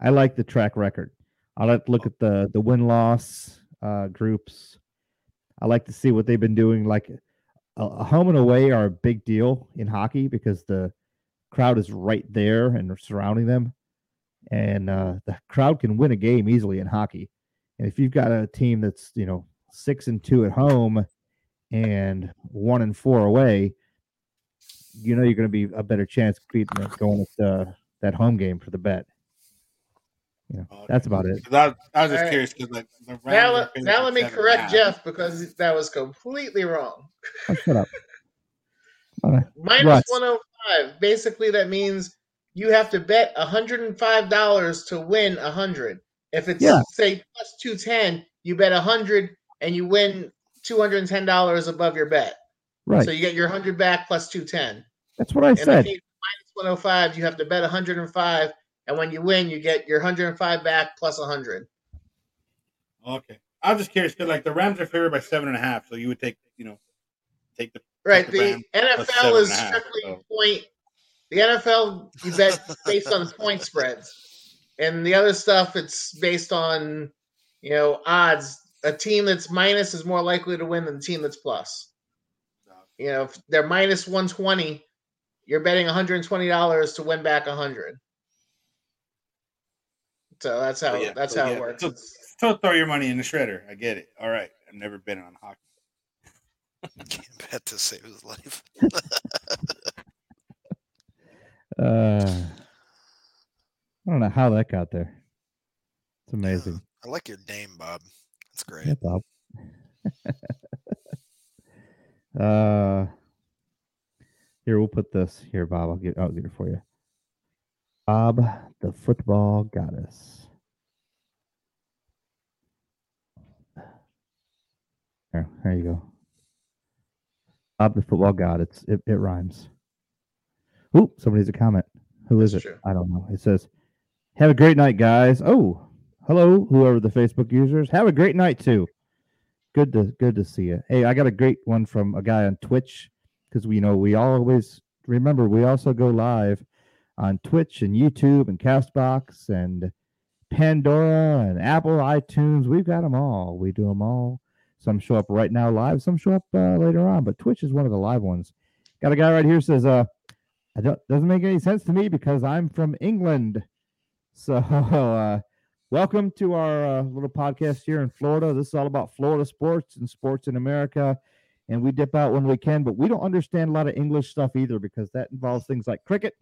I like the track record. I like to look at the the win loss uh, groups. I like to see what they've been doing. Like a, a home and away are a big deal in hockey because the crowd is right there and surrounding them, and uh, the crowd can win a game easily in hockey. And if you've got a team that's you know six and two at home and one and four away, you know you're going to be a better chance of beating going with uh, that home game for the bet. You know, that's about it. 'cause I, I was just All right. curious because like the Now, let- now let me seven and a correct half. Jeff because that was completely wrong. Oh, shut up. *laughs* All right. Minus Right. 105. Basically, that means you have to bet $105 to win 100. If it's, Yeah. say, plus 210, you bet 100 and you win $210 above your bet. Right. So you get your 100 back plus 210. That's what I And said. if you minus 105, you have to bet 105. And when you win, you get your 105 back plus 100. Okay, I'm just curious because like the Rams are favored by seven and a half, so you would take you know take the Right. the The NFL is and a half, strictly so. point. The NFL you bet based on point spreads, and the other stuff it's based on you know odds. A team that's minus is more likely to win than the team that's plus. You know, if they're minus one twenty, you're betting one hundred and twenty dollars to win back a hundred. So that's how yeah, that's how yeah, it works. so- It's- So throw your money in the shredder. I get it. All right, I've never been on hockey. *laughs* Can't bet to save his life. *laughs* Uh, I don't know how that got there. It's amazing. I like your name, Bob. That's great. Yeah, Bob. *laughs* uh, here we'll put this here, Bob. I'll get I'll get it for you. Bob, the football goddess. There, there you go. Bob, the football god. It's it, it rhymes. Oop, somebody's a comment. Who is That's it? true. I don't know. It says, "Have a great night, guys." Oh, hello, whoever the Facebook users. Have a great night too. Good to good to see you. Hey, I got a great one from a guy on Twitch because we you know we always remember we also go live on Twitch and YouTube and Castbox and Pandora and Apple iTunes. We've got them all. We do them all. Some show up right now live. Some show up uh, later on, but Twitch is one of the live ones. Got a guy right here says, "Uh, doesn't make any sense to me because I'm from England." *laughs* So, uh, welcome to our uh, little podcast here in Florida. This is all about Florida sports and sports in America. And we dip out when we can, but we don't understand a lot of English stuff either because that involves things like cricket.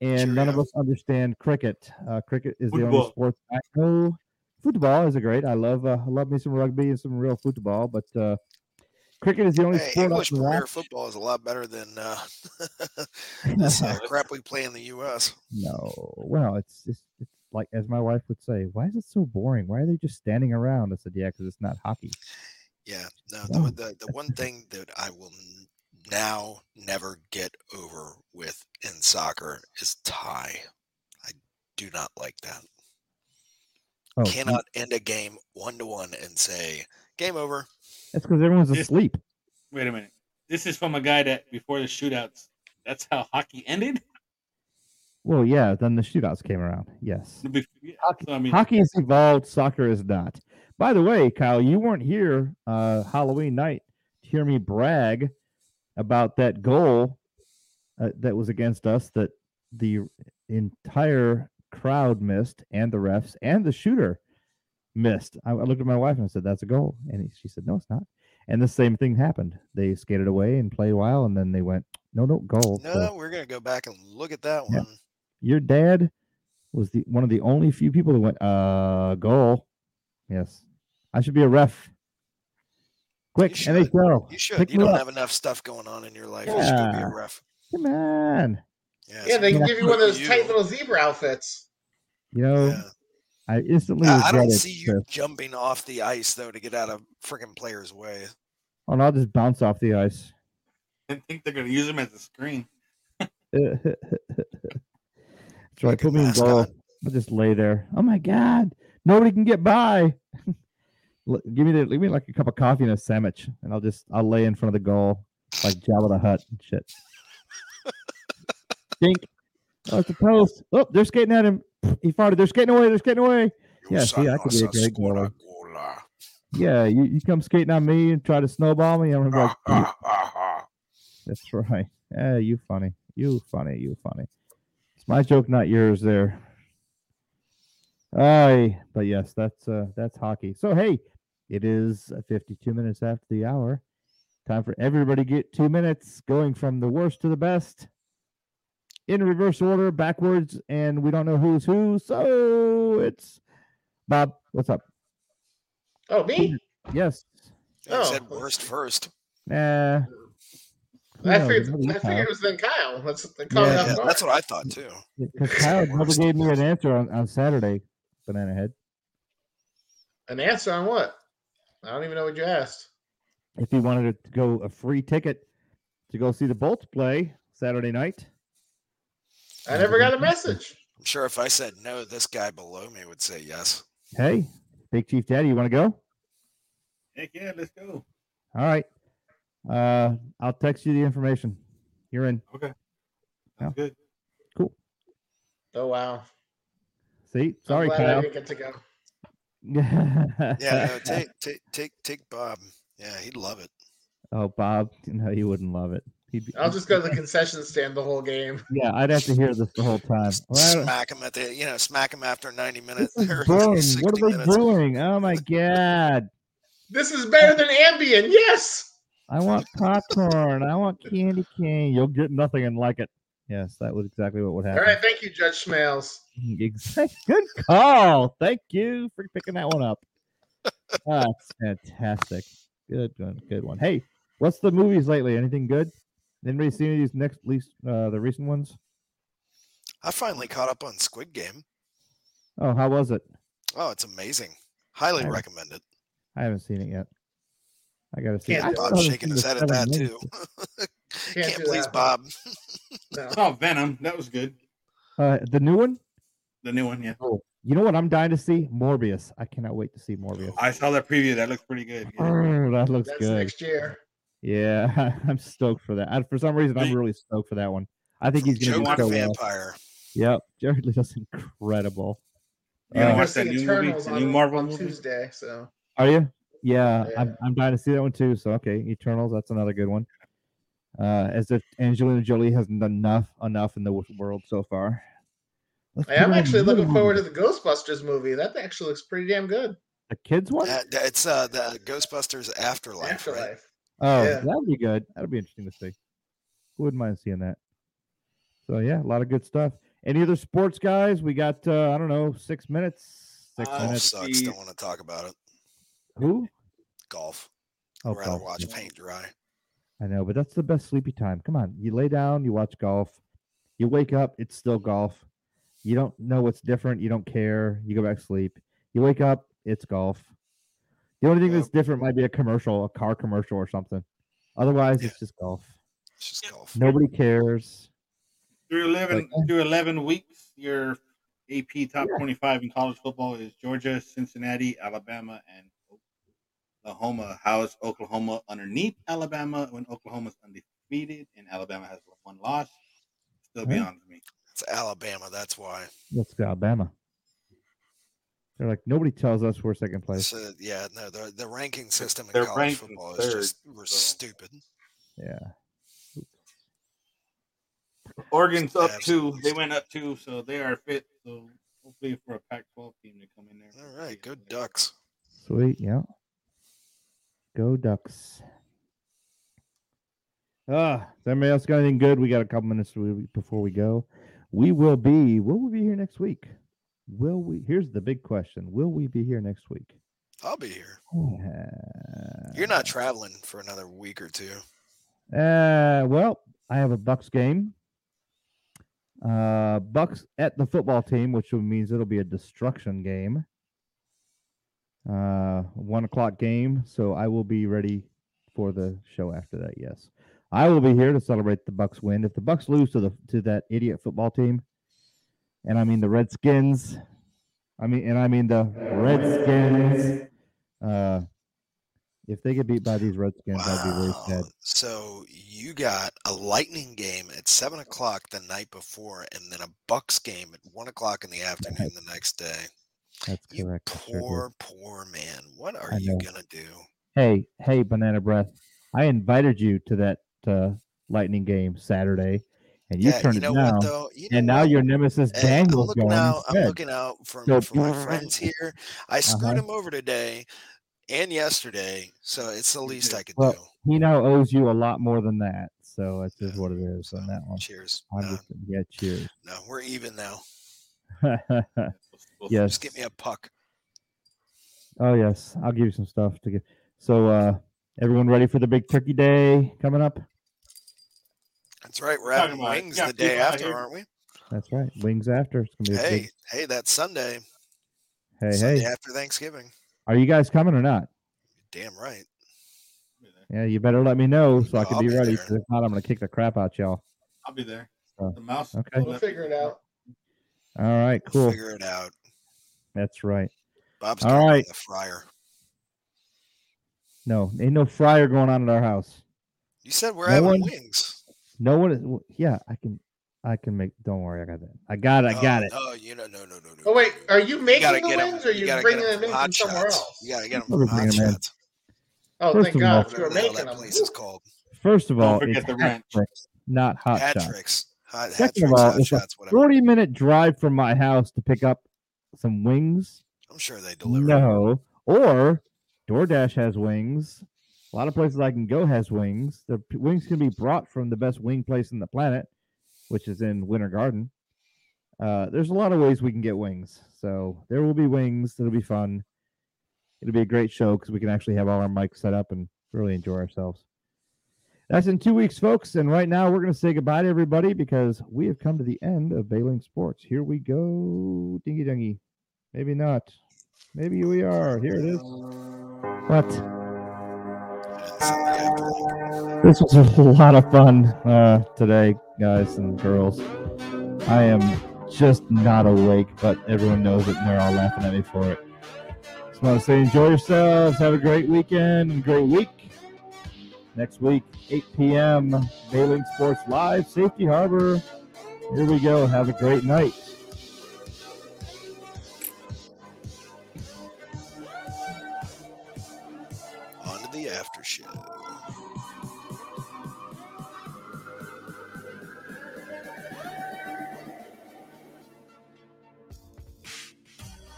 And none of us understand cricket. Uh, cricket is the only Football. sport I know. Football is a great. I love uh, I love me some rugby and some real football, but uh, cricket is the only Hey, sport English Premier football is a lot better than uh, *laughs* *laughs* this uh, crap we play in the U.S. No, well, it's just it's like as my wife would say, why is it so boring? Why are they just standing around? I said, yeah, because it's not hockey. Yeah, no. The, the the one thing that I will now never get over with in soccer is tie. I do not like that. Oh, Cannot end a game one to one and say game over. that's because everyone's This- asleep. Wait a minute. This is from a guy that before the shootouts. That's how hockey ended. Well, yeah. Then the shootouts came around. Yes. Hockey, so, I mean, hockey is evolved. Soccer is not. By the way, Kyle, you weren't here uh, Halloween night to hear me brag about that goal uh, that was against us that the entire crowd missed, and the refs and the shooter missed. I, I looked at my wife and I said, "That's a goal," and he- she said, "No, it's not." And the same thing happened. They skated away and played a while, and then they went, "No, no, goal." So- No, we're gonna go back and look at that Yeah. one. Your dad was the one of the only few people that went uh goal. Yes, I should be a ref. Quick, should. NHL. You should. pick You don't up. have enough stuff going on in your life. You should be a ref. Come on, Yeah, Yeah, they can give you one of those You- tight little zebra outfits. you know yeah. I instantly I, I don't regretted. see you this. jumping off the ice though to get out of freaking players' way. Oh, and I'll just bounce off the ice. I think they're gonna use them as a screen. *laughs* Like a Put me in goal. I'll just lay there. Oh my god, nobody can get by. *laughs* Give me the, give me like a cup of coffee and a sandwich, and I'll just I'll lay in front of the goal like Jabba the Hutt and shit. *laughs* Dink. Oh, it's a post. Oh, they're skating at him. He farted. They're skating away. They're skating away. Yeah, see, I could be a great goalie. Yeah, you, you come skating on me and try to snowball me. I'm gonna be like, "Yeah, *laughs* that's right. Yeah, you funny. You funny. You funny. It's my joke, not yours. There. Aye, but yes, that's uh that's hockey. So hey, it is uh, 52 minutes after the hour. Time for everybody to get two minutes, going from the worst to the best, in reverse order, backwards, and we don't know who's who. So it's Bob. What's up? Oh, me? Yes. I Oh. said worst first. Nah. Who I knows? figured, I figured it was then Kyle. That's the Yeah, Yeah, that's what I thought too. Because Kyle never gave me an answer on, on Saturday, Banana Head. An answer on what? I don't even know what you asked. If he wanted to go a free ticket to go see the Bolts play Saturday night. I never got a message. I'm sure if I said no, this guy below me would say yes. Hey, Big Chief Daddy, you want to go? Heck yeah, let's go. All right. Uh, I'll text you the information. You're in. Okay. Yeah. Sounds good. Cool. Oh wow. See, sorry, I'm glad I Kyle. didn't get to go. *laughs* Yeah, no, take take take take Bob. Yeah, he'd love it. oh, Bob, no, you wouldn't love it. He'd be, I'll just go to the concession stand the whole game. *laughs* yeah, I'd have to hear this the whole time. Well, I don't- Smack him at the you know smack him after 90 minutes. this is or *laughs* 60 What are they minutes. doing? Oh my god! This is better than Ambien. Yes. I want *laughs* popcorn. I want candy cane. You'll get nothing and like it. Yes, that was exactly what would happen. All right, Thank you, Judge Smails. *laughs* Exact- Good call. Thank you for picking that one up. *laughs* That's fantastic. Good one. Good one. Hey, what's the movies lately? Anything good? Anybody seen any of these next least uh the recent ones? I finally caught up on Squid Game. Oh, how was it? Oh, it's amazing. Highly I- recommend it. I haven't seen it yet. I gotta see. Can't I do still it. Bob's shaking his head at that minutes. too. *laughs* Can't Can't please that. Bob. *laughs* No. Oh, Venom. That was good. Uh, the new one. The new one, yeah. Oh, you know what? I'm dying to see Morbius. I cannot wait to see Morbius. I saw that preview. That looks pretty good. yeah. Oh, that looks That's good. next year. Yeah, *laughs* I'm stoked for that. I, for some reason, I'm really stoked for that one. I think he's gonna be do so well. vampire. Yep, Jared Leto's incredible. You gonna Uh, watch that see new movie? Eternals The on, new Marvel on movie? Tuesday. So Are you? Yeah, Yeah. I'm, I'm dying to see that one too. So okay, Eternals, that's another good one. Uh, as if Angelina Jolie hasn't done enough enough in the world so far. Let's Hey, I'm actually another looking forward to the Ghostbusters movie. That actually looks pretty damn good. the kids one. Uh, it's uh the Ghostbusters Afterlife, right? Afterlife. Oh, yeah. that'd be good. That'd be interesting to see. Wouldn't mind seeing that. So yeah, a lot of good stuff. Any other sports guys? We got uh, I don't know six minutes. Six Uh, minutes. sucks. the- Don't want to talk about it. Who? Golf. Oh, I'd rather golf. watch paint dry. I know, but that's the best sleepy time. Come on, you lay down, you watch golf. You wake up, it's still golf. You don't know what's different. You don't care. You go back to sleep. You wake up, it's golf. The only thing Yeah. that's different might be a commercial, a car commercial or something. Otherwise, Yeah. it's just golf. It's just golf. Nobody cares. Through 11, Okay. through 11 weeks, your AP top Yeah. 25 in college football is Georgia, Cincinnati, Alabama, and Oklahoma. How's Oklahoma underneath Alabama when Oklahoma's undefeated and Alabama has one loss? Still Right. beyond me. It's Alabama. That's why. Let's Alabama. They're like nobody tells us we're second place. So, yeah, no, the the ranking system in they're college football third, is just we're so- stupid. Yeah. Oregon's up Absolutely two. They went up two, so they are fit. So hopefully for a Pac-12 team to come in there. All right, good Ducks. Sweet. Yeah. Go Ducks. Ah, does anybody else got anything good? We got a couple minutes before we go. We will be. Will we be here next week? Will we? Here's the big question: Will we be here next week? I'll be here. Uh, You're not traveling for another week or two. Uh, well, I have a Bucks game. Uh, Bucks at the football team, which means it'll be a destruction game. Uh, one o'clock game, so I will be ready for the show after that. Yes, I will be here to celebrate the Bucks win. If the Bucks lose to the to that idiot football team, and I mean the Redskins, I mean, and I mean the Redskins. Uh, if they get beat by these Redskins, I'd be really sad. So you got a Lightning game at seven o'clock the night before, and then a Bucks game at one o'clock in the afternoon the next day. That's You correct. Poor, poor man. What are I you know. gonna do? Hey, hey, banana breath. I invited you to that uh, lightning game Saturday, and you yeah, turned you know it down. what? You know and now what? your nemesis Hey, I'm looking going out. I'm looking out for, So- for my friends here. I screwed Uh-huh. him over today and yesterday, so it's the least I could Well, do. He now owes you a lot more than that, so that's just what it *sighs* is So, on that one. cheers. I'm No, just, yeah, cheers. no, we're even now. *laughs* yes. Just give me a puck. Oh yes, I'll give you some stuff to get. So, uh, everyone ready for the big Turkey Day coming up? That's right. We're Talking having about- wings yeah, the day after, here- aren't we? That's right. Wings after. It's gonna be a Hey, big. hey, that's Sunday. Hey, Sunday hey. after Thanksgiving. Are you guys coming or not? Damn right. Yeah, you better let me know so I can I'll be be ready. there. 'cause If not, I'm gonna kick the crap out y'all. I'll be there. The mouse. okay. We'll figure it out. All right, We'll cool. Figure it out. That's right. Bob's All going the fryer. No, ain't no fryer going on at our house. You said we're No having one- wings. No one is. Yeah, I can. I can make. Don't worry, I got that. I got it. I got Oh, it. No, you know, no, no, no, no. Oh wait, are you You making gotta the get 'em- wings, or are you, gotta get them in from somewhere Shots. else? You gotta get them from Hot bringing 'em in. Shots. Oh, First thank God! all- if Whatever You're the hell making that them. place is called. First of all, forget it's the Hat. Tricks, not hot Hat shots. tricks. Hot, hat Second of tricks, all, it's a shots, whatever. Forty minute drive from my house to pick up some wings. I'm sure they deliver. No, or DoorDash has wings. A lot of places I can go has wings. The p- wings can be brought from the best wing place in the planet, which is in Winter Garden. Uh, there's a lot of ways we can get wings. So there will be wings. It'll be fun. It'll be a great show because we can actually have all our mics set up and really enjoy ourselves. That's in two weeks, folks. And right now we're going to say goodbye to everybody because we have come to the end of BayLink Sports. Here we go. Dingy dingy. Maybe not. Maybe we are. Here it is. What? This was a *laughs* lot of fun uh, today, guys and girls. I am just not awake, but everyone knows it and they're all laughing at me for it. Just want to say enjoy yourselves. Have a great weekend and great week. Next week, 8 p.m., BayLink Sports Live, Safety Harbor. Here we go. Have a great night.